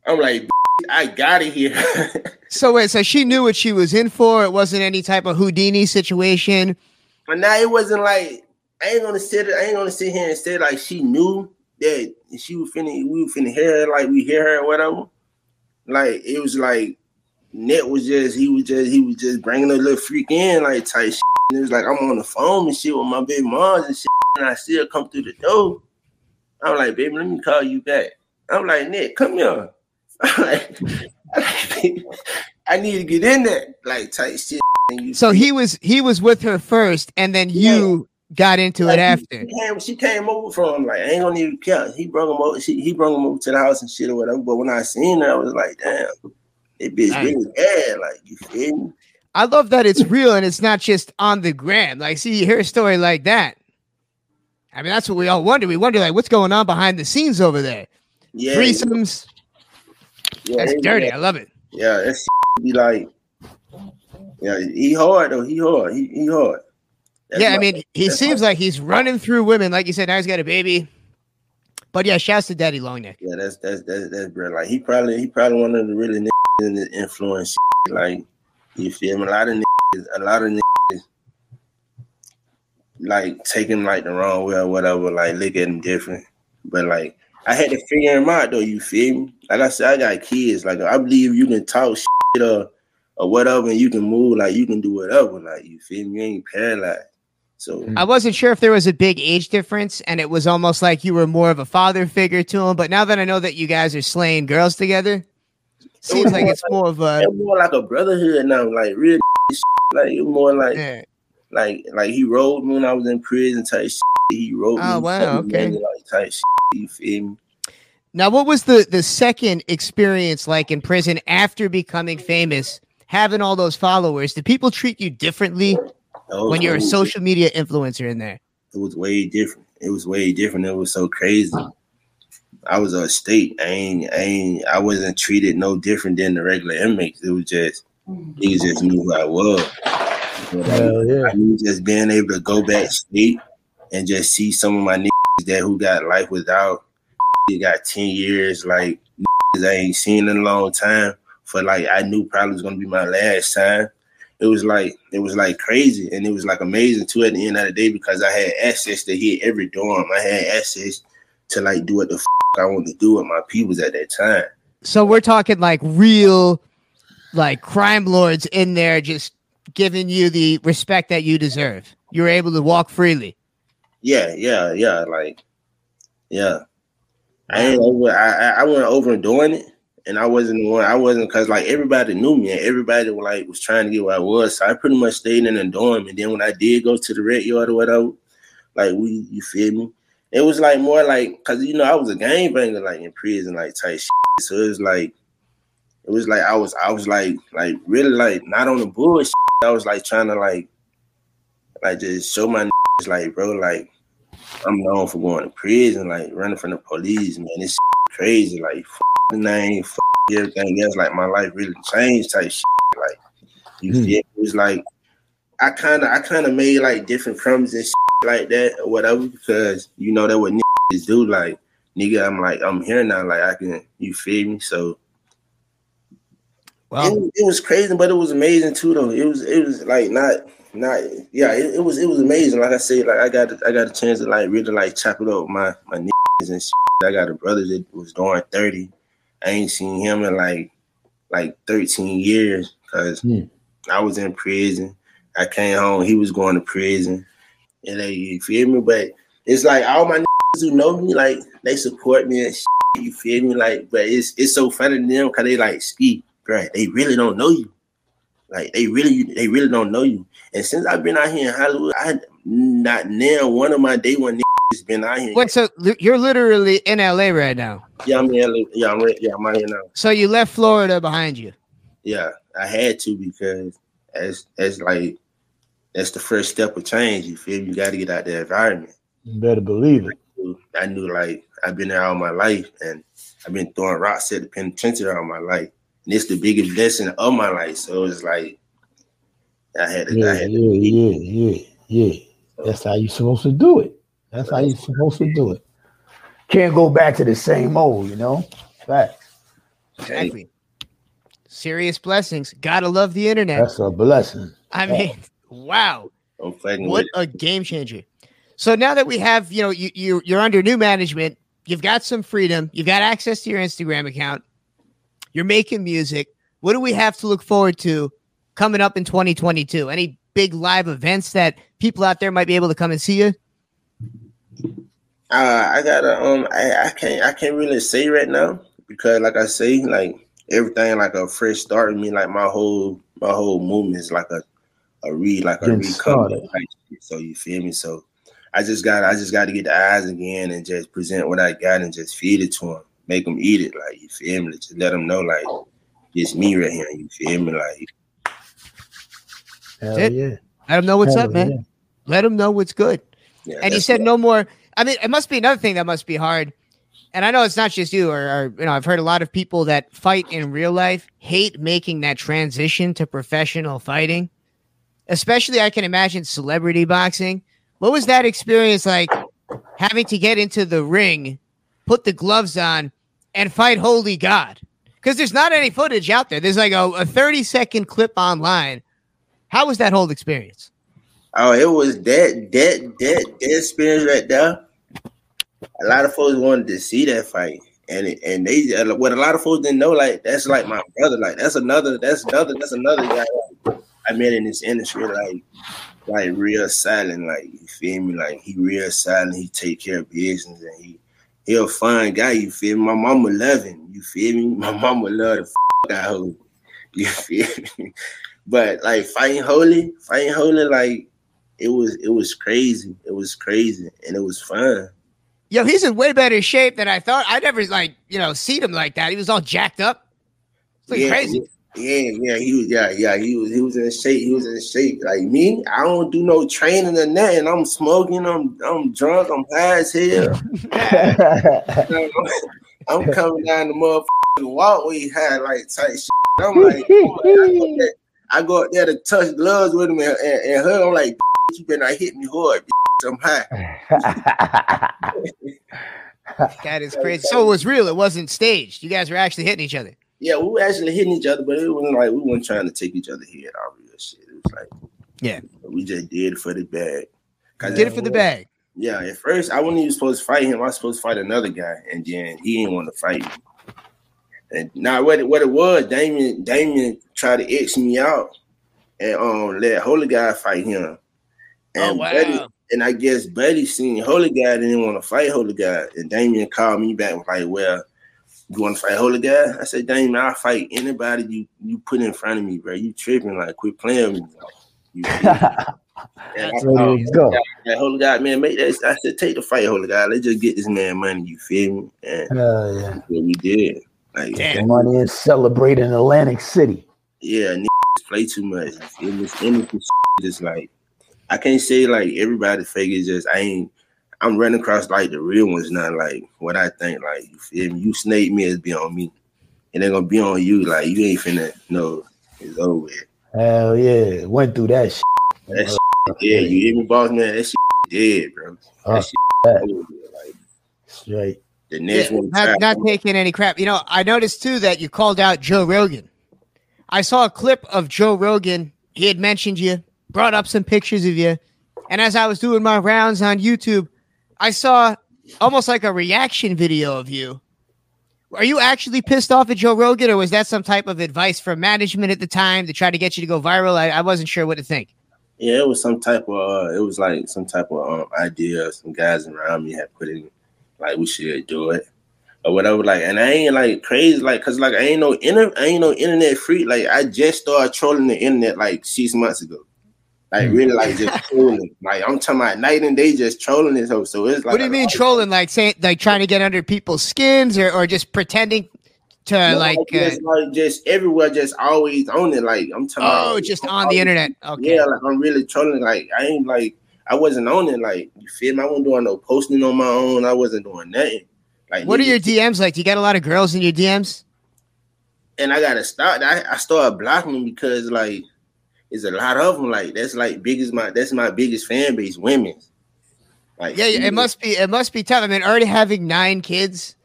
I'm like, I got it here. so wait, so she knew what she was in for. It wasn't any type of Houdini situation. But now it wasn't like I ain't gonna sit. I ain't gonna sit here and say like she knew that she was finna. We were finna hear her like we hear her or whatever. Like it was like Net was just he was just he was just bringing a little freak in like type shit. And it was like I'm on the phone and shit with my big moms and shit, and I still come through the door. I'm like, baby, let me call you back. I'm like, Nick, come here. [LAUGHS] I'm like, I need to get in there, like type shit. So he was he was with her first, and then you. Got into like, it after. She came, she came over from like I ain't gonna even care. He brought him over. She, he brought him over to the house and shit or whatever. But when I seen her, I was like, damn, that bitch nice. really bad. Like you feel me? I love that it's real and it's not just on the gram. Like, see, you hear a story like that. I mean, that's what we all wonder. We wonder, like, what's going on behind the scenes over there? Yeah. Threesomes. Yeah, that's dirty. Yeah. I love it. Yeah, that's be like, yeah, he hard though. He hard. He, he hard. That's yeah, I mean, he seems like he's running through women. Like you said, now he's got a baby. But yeah, shouts to Daddy Longneck. Yeah, that's that's that's that's bro. Like he probably he probably one of the really niggas in the influence. Like you feel me? A lot of niggas, a lot of niggas like taking like the wrong way or whatever, like look at him different. But like I had to figure him out though, you feel me? Like I said, I got kids. Like I believe you can talk shit or or whatever and you can move, like you can do whatever. Like you feel me? You ain't paralyzed. So hmm. I wasn't sure if there was a big age difference and it was almost like you were more of a father figure to him. But now that I know that you guys are slaying girls together, seems like it's more of a more like a brotherhood now, like real [LAUGHS] like it more like yeah. like like he rode me when I was in prison type shit. He rode oh, me. wow, okay. Like type shit, you feel me? Now, what was the the second experience like in prison after becoming famous, having all those followers? Did people treat you differently when you're a social media influencer in there? It was way different. It was way different. It was so crazy. I was a state. I ain't, I ain't, I wasn't treated no different than the regular inmates. It was just, mm. niggas just knew who I was. Hell yeah. I knew just being able to go back state and just see some of my niggas that who got life without, they got 10 years, like, niggas I ain't seen in a long time. For like, I knew probably was gonna be my last time. It was like, it was like crazy. And it was like amazing too at the end of the day because I had access to hit every dorm. I had access to like do what the f- I wanted to do with my peoples at that time. So we're talking like real, like crime lords in there, just giving you the respect that you deserve. You're able to walk freely. Yeah, yeah, yeah. Like, yeah. I ain't over. I I went over and doing it, and I wasn't the one. I wasn't because like everybody knew me, and everybody like was trying to get where I was. So I pretty much stayed in the dorm, and then when I did go to the red yard or whatever, like we, you feel me? it was like more like because you know I was a gang banger like in prison like type shit. So it was like it was like I was I was like like really like not on the bullshit. I was like trying to like like just show my like bro like I'm known for going to prison like running from the police man. It's crazy like name everything else like my life really changed type shit. Like you mm. feel it was like I kind of I kind of made like different crumbs and shit like that or whatever because you know that what niggas do. Like nigga, I'm like I'm here now. Like I can, you feel me? So. Wow. It, it was crazy, but it was amazing too. Though it was, it was like not, not, yeah. It, it was, it was amazing. Like I said, like I got, I got a chance to like really like chop it up with my my niggas and shit. I got a brother that was doing thirty. I ain't seen him in like like 13 years because hmm. I was in prison. I came home. He was going to prison and they you feel me. But it's like all my niggas who know me, like they support me and shit, you feel me. Like, but it's it's so funny to them because they like speak, right? They really don't know you. Like they really they really don't know you. And since I've been out here in Hollywood, I not now one of my day one niggas been out here. Wait, so you're literally in LA right now? Yeah, I'm in LA. Yeah, I'm yeah, I'm out here now. So you left Florida behind you? Yeah, I had to because as as like that's the first step of change. You feel? You got to get out the environment. You better believe it. I knew, I knew, like I've been there all my life, and I've been throwing rocks at the penitentiary all my life, and it's the biggest blessing of my life. So it's like I had to. Yeah, I had yeah, to yeah, yeah, yeah. That's how you're supposed to do it. That's how you're supposed to do it. can't go back to the same old, you know. Facts. Exactly. Serious blessings. Gotta love the internet. That's a blessing. I mean, wow. I'm What a game changer. So now that we have, you know, you, you you're under new management, you've got some freedom, you've got access to your Instagram account, you're making music. What do we have to look forward to coming up in 2022? Any big live events that people out there might be able to come and see you? Uh, I gotta um, I, I can't I can't really say right now because like I say, like everything like a fresh start in me, like my whole my whole movement is like a a re like a Getting recovery. started. type shit. So you feel me? So I just got I just got to get the eyes again and just present what I got and just feed it to them, make them eat it. Like you feel me? Just let them know like it's me right here. You feel me? Like Hell it. yeah. Let them know what's Hell up, man. yeah. Let them know what's good. yeah, and he said what- no more. I mean, it must be another thing that must be hard. And I know it's not just you, or, or you know, I've heard a lot of people that fight in real life hate making that transition to professional fighting. Especially, I can imagine celebrity boxing. What was that experience like? Having to get into the ring, put the gloves on, and fight Holy God. Because there's not any footage out there. There's like a, a 30 second clip online. How was that whole experience? Oh, it was that that that that experience right there. A lot of folks wanted to see that fight, and it, and they uh, what a lot of folks didn't know. Like that's like my brother. Like that's another. That's another. That's another guy. Like, I met in this industry. Like like real silent. Like you feel me? Like he real silent. He take care of business, and he he a fun guy. You feel me? My mama love him. You feel me? My mama love the out of. You [LAUGHS] feel me? But like fighting holy, fighting holy, like it was it was crazy. It was crazy and it was fun. Yo, he's in way better shape than I thought. I never like, you know, seen him like that. He was all jacked up. It's like yeah, crazy. Yeah, yeah, he was yeah, yeah, he was he was in shape. He was in shape. Like me, I don't do no training or nothing. I'm smoking, I'm I'm drunk, I'm high as hell. [LAUGHS] I'm coming down the motherfucking walkway high like tight shit. I'm like, I go, there, I go up there to touch gloves with him and, and, and hug. I'm like, you better not hit me hard. I'm high. [LAUGHS] That is crazy. So it was real. It wasn't staged. You guys were actually hitting each other. Yeah, we were actually hitting each other, but it wasn't like we weren't trying to take each other head out real shit. It was like, Yeah. we just did it for the bag. 'Cause Did it for the bag. Yeah, at first I wasn't even supposed to fight him. I was supposed to fight another guy, and then he didn't want to fight me. And now what it, what it was, Damon Damon tried to X me out and um let Holy Guy fight him. Oh, and Oh, wow. Buddy, and I guess Buddy seen Holy Guy didn't want to fight Holy Guy. And Damon called me back and was like, Well, you want to fight Holy Guy? I said, Damon, I'll fight anybody you you put in front of me, bro. You tripping, like quit playing with me. You [LAUGHS] and I go. that Holy God, man, make that. I said, take the fight, Holy God. Let's just get this man money. You feel me? And Hell yeah. we did. Like, Damn. Money and celebrate in Atlantic City. yeah, niggas [LAUGHS] play too much. It was innocent just like I can't say like everybody fake is just I ain't. I'm running across like the real ones, not like what I think. Like if? You snake me, it's be on me. It ain't gonna be on you. Like you ain't finna know it's over. with. Hell yeah. Went through that shit. That shit, yeah, you hear me, boss man? That shit dead, bro. Oh, That uh, shit that. over with. Like Straight. the next Yeah, one. not, not taking any crap. You know, I noticed too that you called out Joe Rogan. I saw a clip of Joe Rogan. He had mentioned you, brought up some pictures of you. And as I was doing my rounds on YouTube, I saw almost like a reaction video of you. Are you actually pissed off at Joe Rogan, or was that some type of advice from management at the time to try to get you to go viral? I, I wasn't sure what to think. Yeah, it was some type of uh, it was like some type of um, idea some guys around me had put in like we should do it or whatever. Like, and I ain't like crazy, like, cause like I ain't no inter, I ain't no internet freak. Like, I just started trolling the internet like six months ago. Like, really, like just trolling. Like, I'm talking about night and day, just trolling this hoe. So it's like, what do you mean trolling? Like saying, like trying to get under people's skins, or, or just pretending to No, like? Uh, just, like just everywhere, just always on it. Like, I'm talking. oh, about, just I'm on the internet. Okay. Yeah, like I'm really trolling. Like I ain't like I wasn't on it. Like you feel me? I wasn't doing no posting on my own. I wasn't doing nothing. Like What are your DMs like? Do you got a lot of girls in your DMs? and I gotta stop. I, I started blocking them because like it's a lot of them. Like that's like biggest my that's my biggest fan base, women. Like Yeah, yeah, it must be it must be tough. I mean, already having nine kids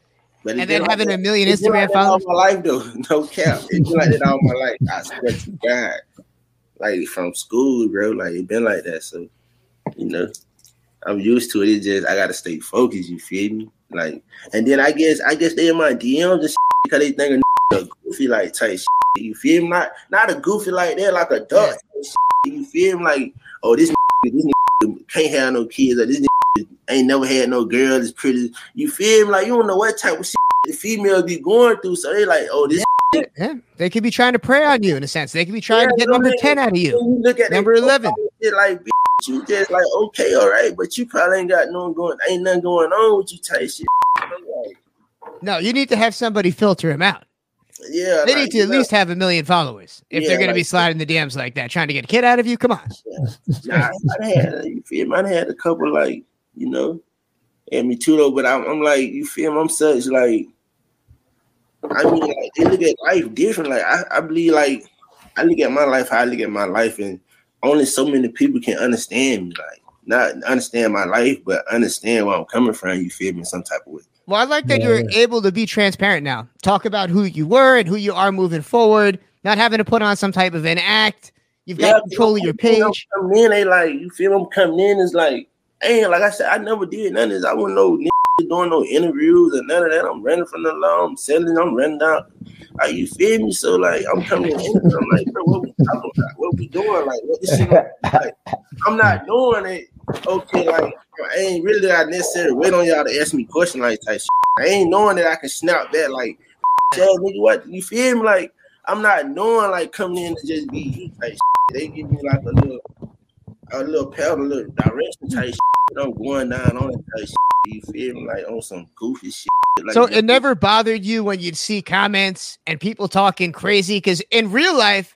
But and then been having like a million it's Instagram like that all followers. my life though, [LAUGHS] no cap. It's been like that all my life. I swear to God, like from school, bro. Like it been like that. So you know, I'm used to it. It's just I gotta stay focused. You feel me? Like, and then I guess I guess they in my DMs [LAUGHS] and because they think a [LAUGHS] nigga goofy like type. Shit. You feel me? Not not a goofy like that, like a duck. shit. You feel me? Like, oh this [LAUGHS] this [LAUGHS] can't have no kids. Or this [LAUGHS] ain't never had no girl. Is pretty. You feel me? Like you don't know what type of shit the females be going through. So they like, oh this. Yeah, they could be trying to prey on you in a sense. They could be trying to get number know, 10 out of you. you look at Number 11. like you just like okay, all right, but you probably ain't got no going, ain't nothing going on with you type shit. No, you need to have somebody filter him out. Yeah, They like, need to at know, least have a million followers. If Yeah, they're going to be like- sliding the DMs like that, trying to get a kid out of you, come on. Nah, I had you feel me? I had a couple like you know, and me too though. But I'm, I'm like you feel me? I'm such like. I mean, like, they look at life different. Like I, I believe, like I look at my life, how I look at my life, and only so many people can understand me. Like not understand my life, but understand where I'm coming from. You feel me? Some type of way. Well, I like that you're able to be transparent now. Talk about who you were and who you are moving forward, not having to put on some type of an act. You've got control of your page. Coming in, they like you feel them coming in It's like, ain't like I said, I never did none of this. I wasn't no nigga [LAUGHS] doing no interviews and none of that. I'm running from the law. I'm selling. I'm running out. Like you feel me? So like I'm coming in. I'm like, bro, what we talking about? What we doing? Like what this shit? Like, I'm not doing it. Okay, like I ain't really got necessarily wait on y'all to ask me questions like type shit. I ain't knowing that I can snap that like, [LAUGHS] nigga, what you feel me? Like I'm not knowing like coming in to just be you type shit. They give me like a little, a little pedal, a little direction type shit. I'm going down on it type shit. You feel me? Like on some goofy shit. Like, So it never bothered you when you'd see comments and people talking crazy because in real life,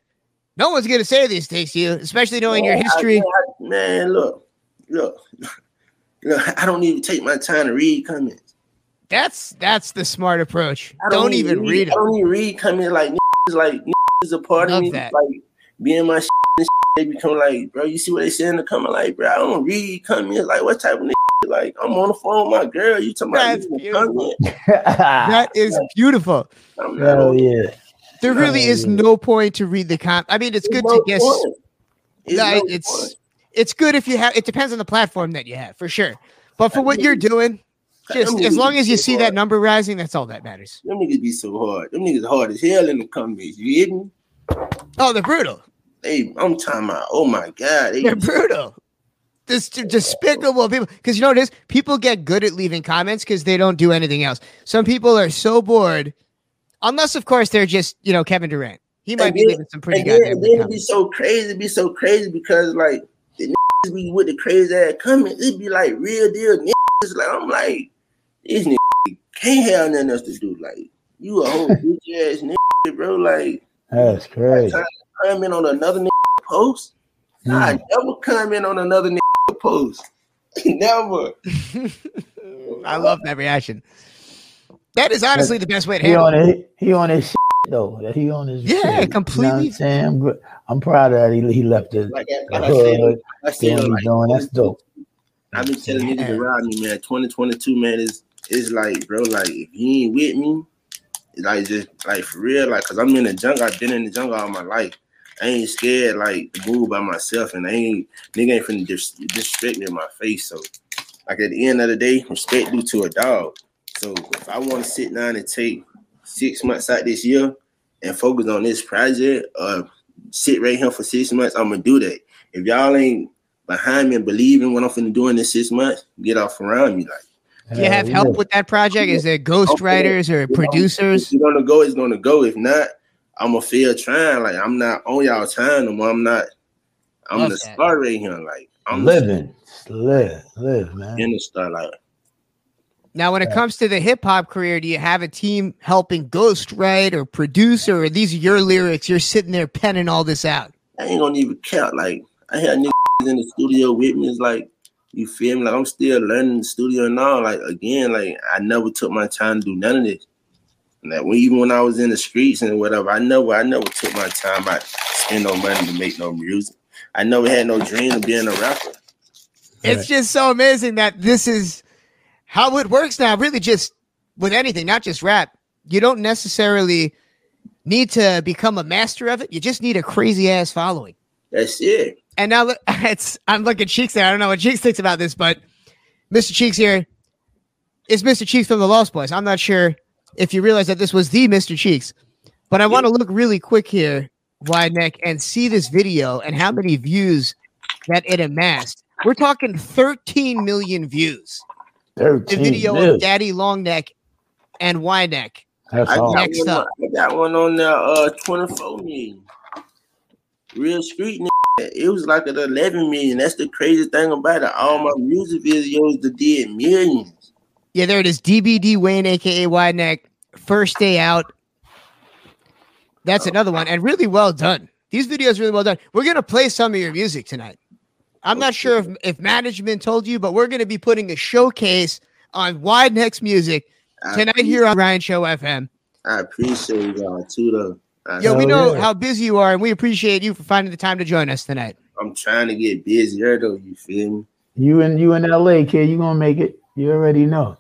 no one's gonna say these things to you, especially knowing your Man, I- history. I- man, look, look, [LAUGHS] look. I don't even take my time to read comments. That's that's the smart approach. I Don't, even read I them. don't even read comments like [LAUGHS] niggas, like [LAUGHS] niggas is a part Love of me. that. Like being my shit shit, they become like, bro, you see what they say in the comment? Like, bro, I don't read comments. Like, what type of nigga? Like, I'm on the phone with my girl. You talking about That's reading a comment? That is beautiful. I'm not Hell on- yeah. There really is no point to read the com. I mean, it's good to guess. point. It's No, no it's point. It's good if you have. It depends on the platform that you have, for sure. But for what you're doing, just as long as you see that number rising, that's all that matters. Them niggas be so hard. Them niggas hard as hell in the comments. You hear me? Oh, they're brutal. They, I'm talking about. Oh my god, they, They're brutal. This despicable people. Because you know what it is? People get good at leaving comments because they don't do anything else. Some people are so bored, unless of course they're just you know Kevin Durant. He might And be then- leaving some pretty and then, goddamn and good then it be so crazy, It be so crazy because like be with the crazy ass comments. It'd be like real deal niggas. Like I'm like, these niggas can't have nothing else to do. Like you a whole [LAUGHS] bitch ass nigga, bro. Like That's crazy. comment on another nigga post. I Mm. never comment on another nigga post. [LAUGHS] never. [LAUGHS] I love that reaction. That is honestly the best way to He handle on it. his, he on his shit, though. That he on his Yeah, shit. You know completely. I'm? I'm. I'm proud of that. He, he left the, Like, the like I said, hood. I Doing what said he's like doing. That's dope. I've been telling Yeah. niggas around me, man. 2022, man, is is like, bro, like if you ain't with me, like just like for real, like, cause I'm in the jungle. I've been in the jungle all my life. I ain't scared like to move by myself, and I ain't nigga ain't finna dis- disrespect me in my face. So, like at the end of the day, respect due to a dog. So if I want to sit down and take six months out this year and focus on this project, uh, sit right here for six months, I'm gonna do that. If y'all ain't behind me and believing what I'm finna do in this six months, get off around me. Like Do you have help with that project? Is there ghostwriters or producers? if it's gonna go, it's gonna go. If not, I'm gonna feel trying. Like I'm not on y'all time no more. I'm not. I'm Love the that. star right here. Like I'm living. Live, live, man. in the star. Like Now, when it comes to the hip hop career, do you have a team helping ghost write or produce, or are these your lyrics? You're sitting there penning all this out. I ain't gonna even count. Like I had niggas in the studio with me. It's like you feel me? Like I'm still learning the studio and all. Like again, like I never took my time to do none of this. And that when, even when I was in the streets and whatever, I never, I never took my time I spend no money to make no music. I never had no dream of being a rapper. It's just so amazing that this is how it works now. Really, just with anything, not just rap. You don't necessarily need to become a master of it. You just need a crazy ass following. That's it. And now look, [LAUGHS] it's I'm looking Cheeks there. I don't know what Cheeks thinks about this, but Mr. Cheeks here is Mr. Cheeks from the Lost Boyz. I'm not sure if you realize that this was the Mr. Cheeks, but I want to look really quick here, wide neck, and see this video and how many views that it amassed. We're talking 13 million views. The video million. of Daddy Long Neck and Wide Neck. That's I got, all. Next one, up. I got one on there, uh, 24 million. Real street nigga. It was like at 11 million. That's the crazy thing about it. All my music videos that did millions. Yeah, there it is. DBD Wayne, aka Wide Neck. First day out. That's another one, and really well done. These videos really well done. We're gonna play some of your music tonight. I'm not sure if, if management told you, but we're gonna be putting a showcase on Wide Neck's music tonight here on Ryan Show FM. I appreciate y'all too, though. I, Yo, we know yeah. how busy you are, and we appreciate you for finding the time to join us tonight. I'm trying to get busier, though. You feel me? You and you in LA, kid. You gonna make it. You already know.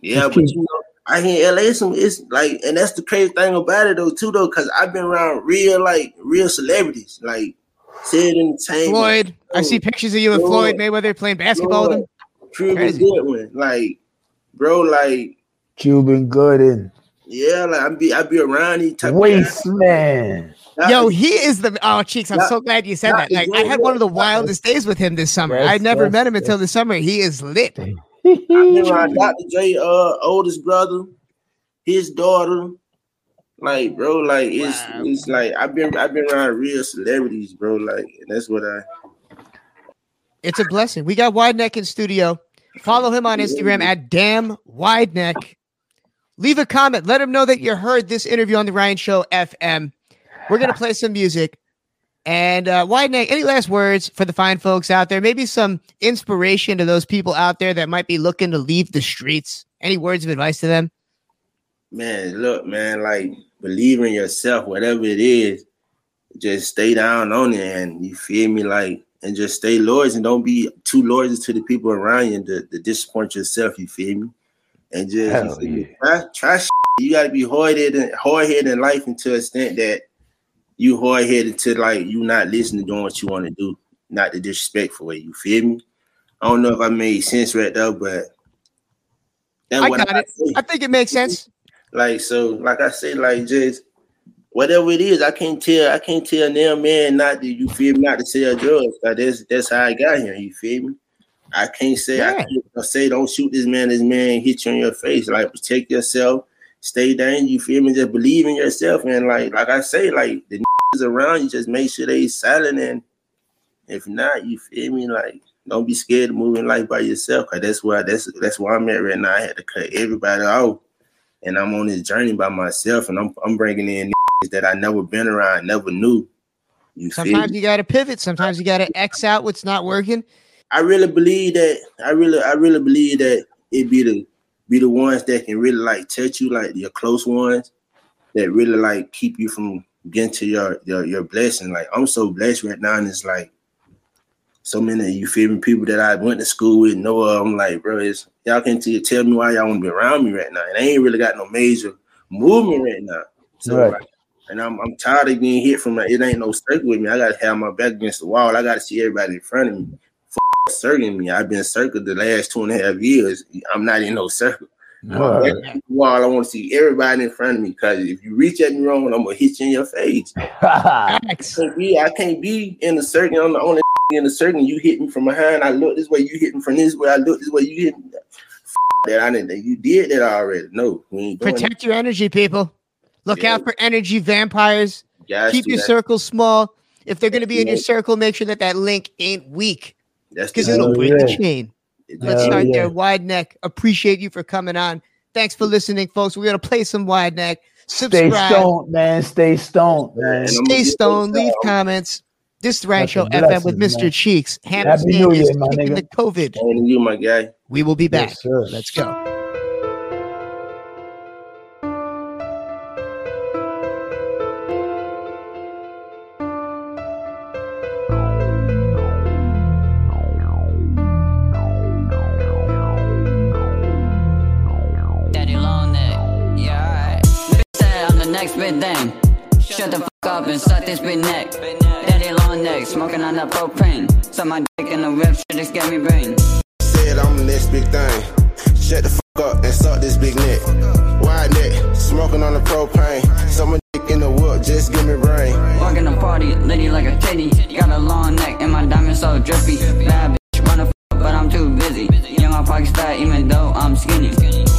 Yeah, Just but keep- you know, I hear LA some it's like, and that's the crazy thing about it though, too, though, because I've been around real like real celebrities, like said entertainment. Floyd, I see pictures of you and Floyd Mayweather playing basketball with him. Cuban Crazy. Goodwin, like, bro, like, Cuban Gooden. yeah, like I be I be around these type Waste man. of Yo, he is the oh cheeks. I'm Not- so glad you said that. Like I had one of the wildest days with him this summer. I never that's- met him until the summer. He is lit. I've been around Dr. J, uh, oldest brother, his daughter. Like, bro, like it's Wow. it's like I've been I've been around real celebrities, bro. Like, and that's what I It's a blessing. We got Wide Neck in studio. Follow him on Instagram at damn wide neck. Leave a comment. Let him know that you heard this interview on the Ryan Show FM. We're gonna play some music. And uh, wide neck. Any last words for the fine folks out there? Maybe some inspiration to those people out there that might be looking to leave the streets. Any words of advice to them? Man, look, man, like believe in yourself, whatever it is, just stay down on it and you feel me, like and just stay loyal and don't be too loyal to the people around you to, to disappoint yourself, you feel me? And just Hell you yeah. try, try shit. you gotta be hard headed hard headed in life until the extent that you hard headed to like you not listening doing what you want to do, not the disrespectful way, you feel me? I don't know if I made sense right there, but that's I what got it. say. I think it makes sense. Like so, like I said, like just whatever it is, I can't tell. I can't tell now, man, not that you feel me, not to sell drugs. Like that's that's how I got here. You feel me? I can't say I Yeah. can't say don't shoot this man. This man hit you in your face. Like protect yourself. Stay down. You feel me? Just believe in yourself. And like like I say, like the [LAUGHS] niggas around you, just make sure they silent. And if not, you feel me? Like don't be scared to move in life by yourself. Cause that's why that's that's where I'm at right now. I had to cut everybody off and I'm on this journey by myself, and I'm I'm bringing in that I never been around, never knew. You Sometimes me? you got to pivot. Sometimes you got to X out what's not working. I really believe that. I really, I really believe that it be the be the ones that can really like touch you, like your close ones, that really like keep you from getting to your your your blessing. Like I'm so blessed right now, and it's like so many of you feel me people that I went to school with know. of, I'm like, bro, it's y'all can t- tell me why y'all want to be around me right now, and I ain't really got no major movement right now. So Right. and I'm I'm tired of being hit from it. Ain't no circle with me. I gotta have my back against the wall. I gotta see everybody in front of me. F- circling me. I've been circled the last two and a half years. I'm not in no circle. All right. Back against the wall. I want to see everybody in front of me because if you reach at me wrong, I'm gonna hit you in your face. Facts. can't be, I can't be in the circle. I'm the only in the circle. You hit me from behind. I look this way. You hit me from this way. I look this way. You hit me. That I didn't. You did that already. No, we ain't doing Protect your energy, people. Look Yeah. out for energy vampires. it. Guys, Keep your that. circle small. If they're going to be in your circle, make sure that that link ain't weak That's because it'll Hell break the chain. It- Let's start yeah. there. Wide neck. Appreciate you for coming on. Thanks for listening, folks. We're going to play some wide neck. Stay stoned, man. Stay stoned, man. Stay stoned. Leave out. comments. This is the Ryan Show a FM with Mr. man. Cheeks. Hannah Happy New is Year, my nigga. the COVID. And you, my guy. We will be back. Yes. Let's go. Next big thing. Shut the fuck up and suck this big neck. Daddy long neck, smoking on that propane. Suck my dick in the whip, shit just get me brain. Said I'm the next big thing. Shut the fuck up and suck this big neck. Wide neck, smoking on the propane. Suck my dick in the whip, just give me brain. Walking the party, litty like a titty. Got a long neck and my diamond so drippy. Bad bitch, wanna fuck, but I'm too busy. Young on pockets fat, even though I'm skinny.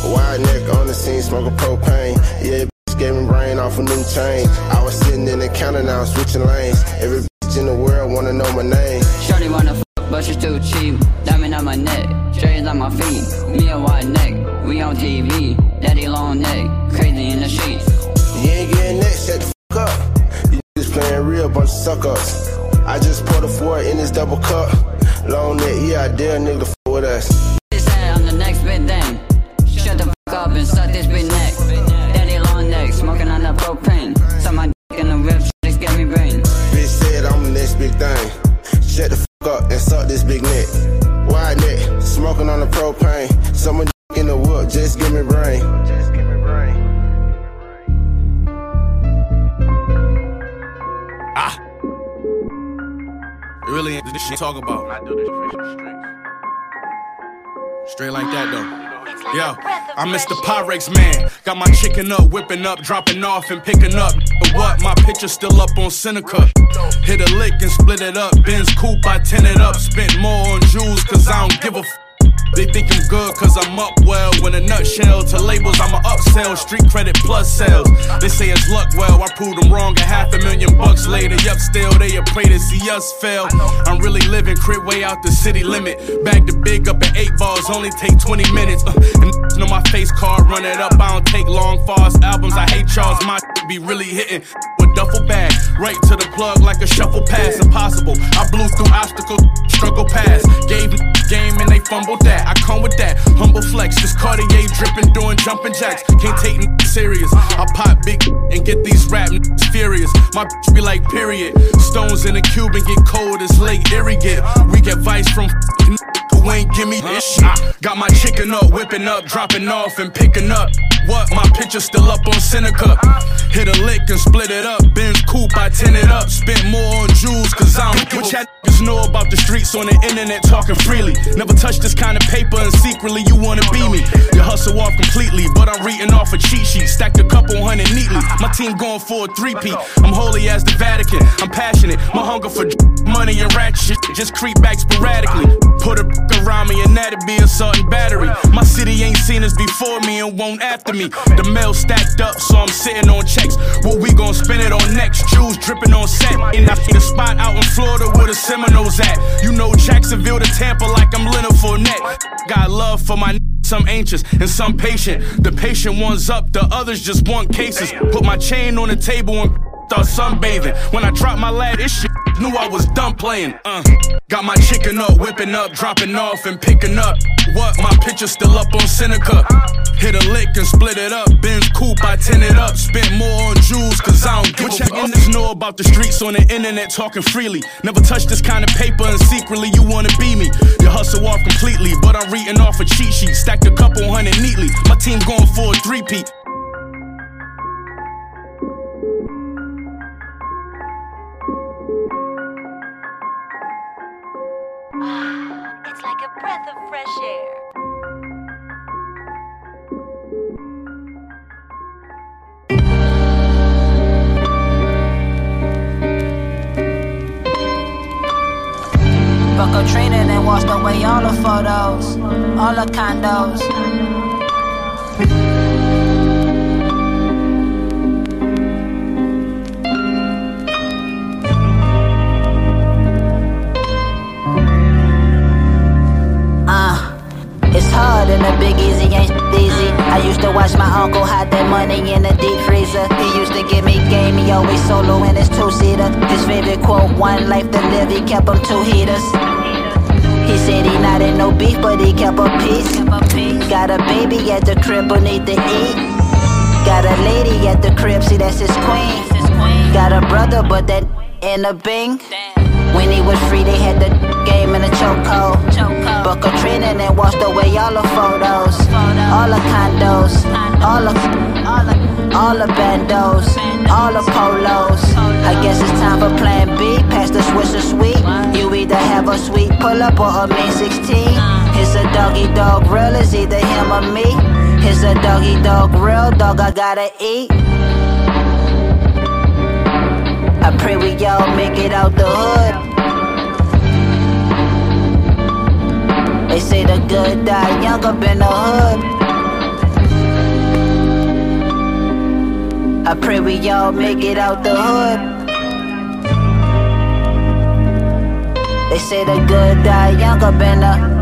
Wide neck on the scene, smoking propane. Yeah, gave me brain off a new chain. I was sitting in the counter, now I'm switching lanes. Every bitch in the world wanna know my name. Shorty wanna fuck, but she's too cheap. Diamond on my neck, chains on my feet. Me a wide neck, we on TV. Daddy long neck, crazy in the sheets. You ain't getting next, shut the fuck up. You just playing real bunch of suck ups. I just poured a four in this double cup. Long neck, yeah, I dare nigga to fuck with us. Shut the fuck up and suck this big neck. Wide neck, smoking on the propane. Someone in the whip, just give me brain. Just give me brain. Ah. Really this shit talk about. I do this for. Straight like that though. Yo, I'm Mr. Pyrex man. Got my chicken up, whipping up, dropping off and picking up. But what? My picture still up on Seneca. Hit a lick and split it up. Benz coupe, I tin it up. Spent more on jewels, cause I don't give a f. They think I'm good cause I'm up well. When a nutshell to labels, I'm a upsell. Street credit plus sales. They say it's luck well. I proved them wrong a half a million bucks later. Yup, still they a pray to see us fail. I'm really living crit way out the city limit. Bag the big up at eight balls, only take 20 minutes. Uh, and [LAUGHS] know my face card, run it up. I don't take long fast albums. I hate Charles. My [LAUGHS] be really hitting duffel bag. Right to the plug like a shuffle pass. Impossible. I blew through obstacles, struggle past. Gave game and they fumbled that. I come with that humble flex. This Cartier dripping, doing jumping jacks. Can't take n- serious. I pop big and get these rap n- furious. My bitch be like, period. Stones in the cube and get cold as get. We get vice from f***ing who ain't give me this shit. Got my chicken up, whipping up, dropping off and picking up. What? My picture still up on Seneca. Hit a lick and split it up. Benz coupe, I tin it up. Spent more on jewels, cause I'm what y'all niggas know about the streets on the internet talking freely. Never touch this kind of paper and secretly you wanna be me. You hustle off completely, but I'm reading off a cheat sheet. Stacked a couple hundred neatly. My team going for a three-peat. I'm holy as the Vatican. I'm passionate. My hunger for money and rat shit just creep back sporadically. Put a around me and that'd be assault and battery. My city ain't seen us before me and won't after me. The mail stacked up, so I'm sitting on checks. What we gon' spend it on next? Jewels dripping on set. And I see the spot out in Florida where the Seminoles at. You know Jacksonville to Tampa like I'm Leonard Fournette. Got love for my some anxious and some patient. The patient ones up, the others just want cases. Put my chain on the table and start sunbathing. When I dropped my lad, this shit knew I was done playing. Uh, got my chicken up, whipping up, dropping off and picking up. What? My picture still up on Seneca. Hit a lick and split it up. Benz coupe, I tin it up. Spent more on jewels, cause I don't give what a niggas know about the streets on the internet talking freely. Never touched this kind of paper and secretly you wanna be me. You hustle off completely, but I'm reading off a cheat sheet. Stacked a couple hundred neatly. My team going for a three-peat. [SIGHS] It's like a breath of fresh air. Fuck a trainer and washed away all the photos, all the condos. Hard and the big easy ain't easy. I used to watch my uncle hide that money in the deep freezer. He used to give me game, he always solo in his two seater. His favorite quote, one life to live, he kept him two heaters. He said he not in no beef, but he kept a peace. Got a baby at the crib, but need to eat. Got a lady at the crib, see that's his queen. Got a brother, but that in a bing. When he was free, they had the game in a chokehold. Buck a trend and washed away all the photos, all the condos, all the, all the. bandos, all the polos. I guess it's time for plan B. Pass the Swisher Sweet. You either have a sweet pull up or a main 16. It's a doggy dog real, it's either him or me. It's a doggy dog real, dog, I gotta eat. I pray we all make it out the hood. They say the good die young up in the hood. I pray we all make it out the hood. They say the good die young up in the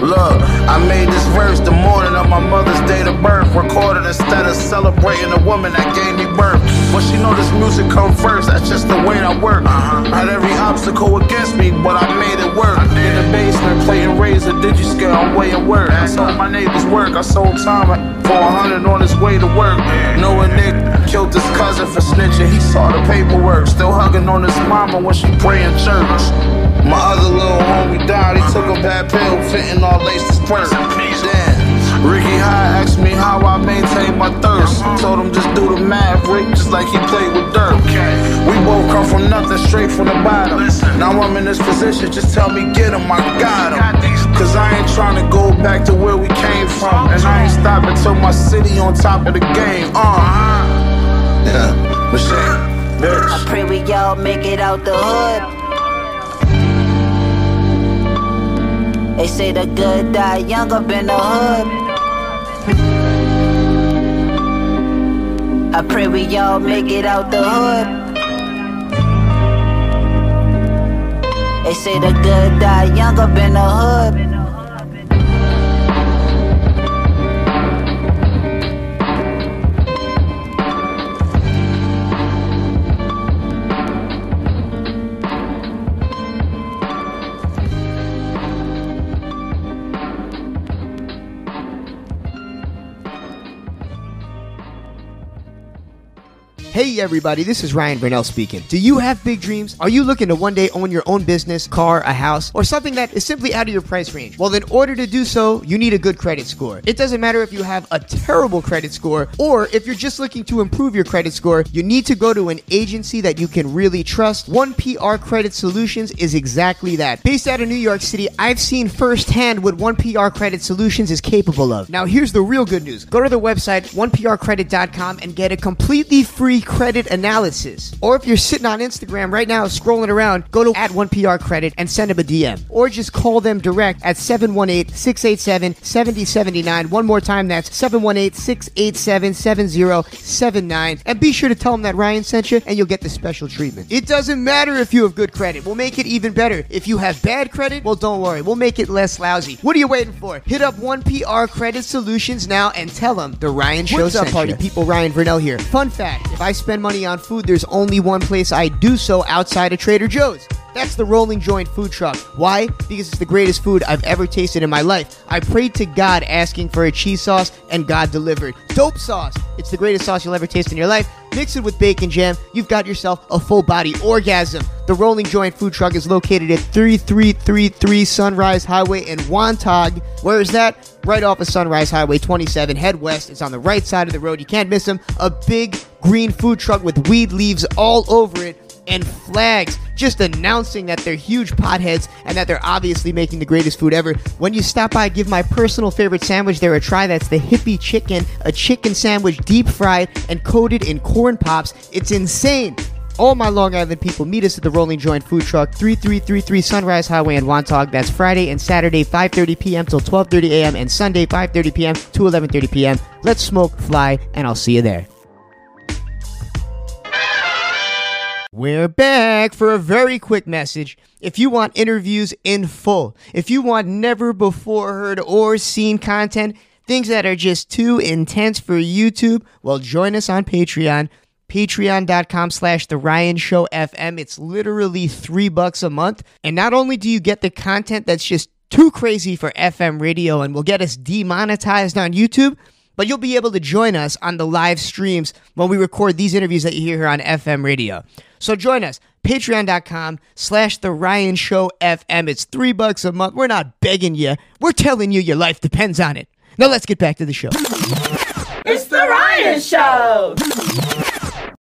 Look, I made this verse the morning of my mother's date of birth. Recorded instead of celebrating the woman that gave me birth. But she know this music come first, that's just the way I work. Had every obstacle against me, but I made it work. In the basement, playing razor, scale, I'm weighing work. I sold my neighbor's work, I sold time for a hundred on his way to work. Knowing Nick killed his cousin for snitching, he saw the paperwork. Still hugging on his mama when she pray in church. My other little homie died, he took a bad pill, fitting all laced squirt. Damn. Ricky High asked me how I maintain my thirst. Told him just do the math, Rick, just like he played with dirt. We both come from nothing, straight from the bottom. Now I'm in this position, just tell me get him, I got him. Cause I ain't trying to go back to where we came from. And I ain't stopping till my city on top of the game. Uh. Yeah, Michelle, bitch. I pray we all make it out the hood. They say the good die young up in the hood. I pray we all make it out the hood. They say the good die young up in the hood. Hey everybody, this is Ryan Burnell speaking. Do you have big dreams? Are you looking to one day own your own business, car, a house, or something that is simply out of your price range? Well, in order to do so, you need a good credit score. It doesn't matter if you have a terrible credit score or if you're just looking to improve your credit score, you need to go to an agency that you can really trust. 1PR Credit Solutions is exactly that. Based out of New York City, I've seen firsthand what 1PR Credit Solutions is capable of. Now, here's the real good news. Go to the website 1prcredit.com and get a completely free credit analysis. Or if you're sitting on Instagram right now scrolling around, go to at 1PR Credit and send them a DM. Or just call them direct at 718 687 7079. One more time, that's 718 687 7079. And be sure to tell them that Ryan sent you and you'll get the special treatment. It doesn't matter if you have good credit, we'll make it even better. If you have bad credit, well, don't worry, we'll make it less lousy. What are you waiting for? Hit up 1PR Credit Solutions now and tell them the Ryan Show What's up, party you. people? Ryan Vernell here. Fun fact if I spend money on food, there's only one place I do so outside of Trader Joe's. That's the Rolling Joint food truck. Why? Because it's the greatest food I've ever tasted in my life. I prayed to God asking for a cheese sauce, and God delivered. Dope sauce. It's the greatest sauce you'll ever taste in your life. Mix it with bacon jam. You've got yourself a full body orgasm. The Rolling Joint food truck is located at 3333 Sunrise Highway in Wantagh. Where is that? Right off of Sunrise Highway 27. Head west. It's on the right side of the road. You can't miss them. A big green food truck with weed leaves all over it and flags just announcing that they're huge potheads and that they're obviously making the greatest food ever. When you stop by, give my personal favorite sandwich there a try. That's the hippie chicken, a chicken sandwich deep fried and coated in corn pops. It's insane. All my Long Island people meet us at the Rolling Joint Food Truck, 3333 Sunrise Highway in Wantagh. That's Friday and Saturday, 5:30 p.m. till 12:30 a.m. and Sunday, 5:30 p.m. to 11:30 p.m. Let's smoke, fly, and I'll see you there. We're back for a very quick message. If you want interviews in full, if you want never before heard or seen content, things that are just too intense for YouTube, well, join us on Patreon. Patreon.com slash The Ryan Show FM. It's literally three bucks a month. And not only do you get the content that's just too crazy for FM radio and will get us demonetized on YouTube, but you'll be able to join us on the live streams when we record these interviews that you hear here on FM radio. So join us, patreon.com slash the Ryan Show FM. It's three bucks a month. We're not begging you. We're telling you your life depends on it. Now let's get back to the show. It's the Ryan Show.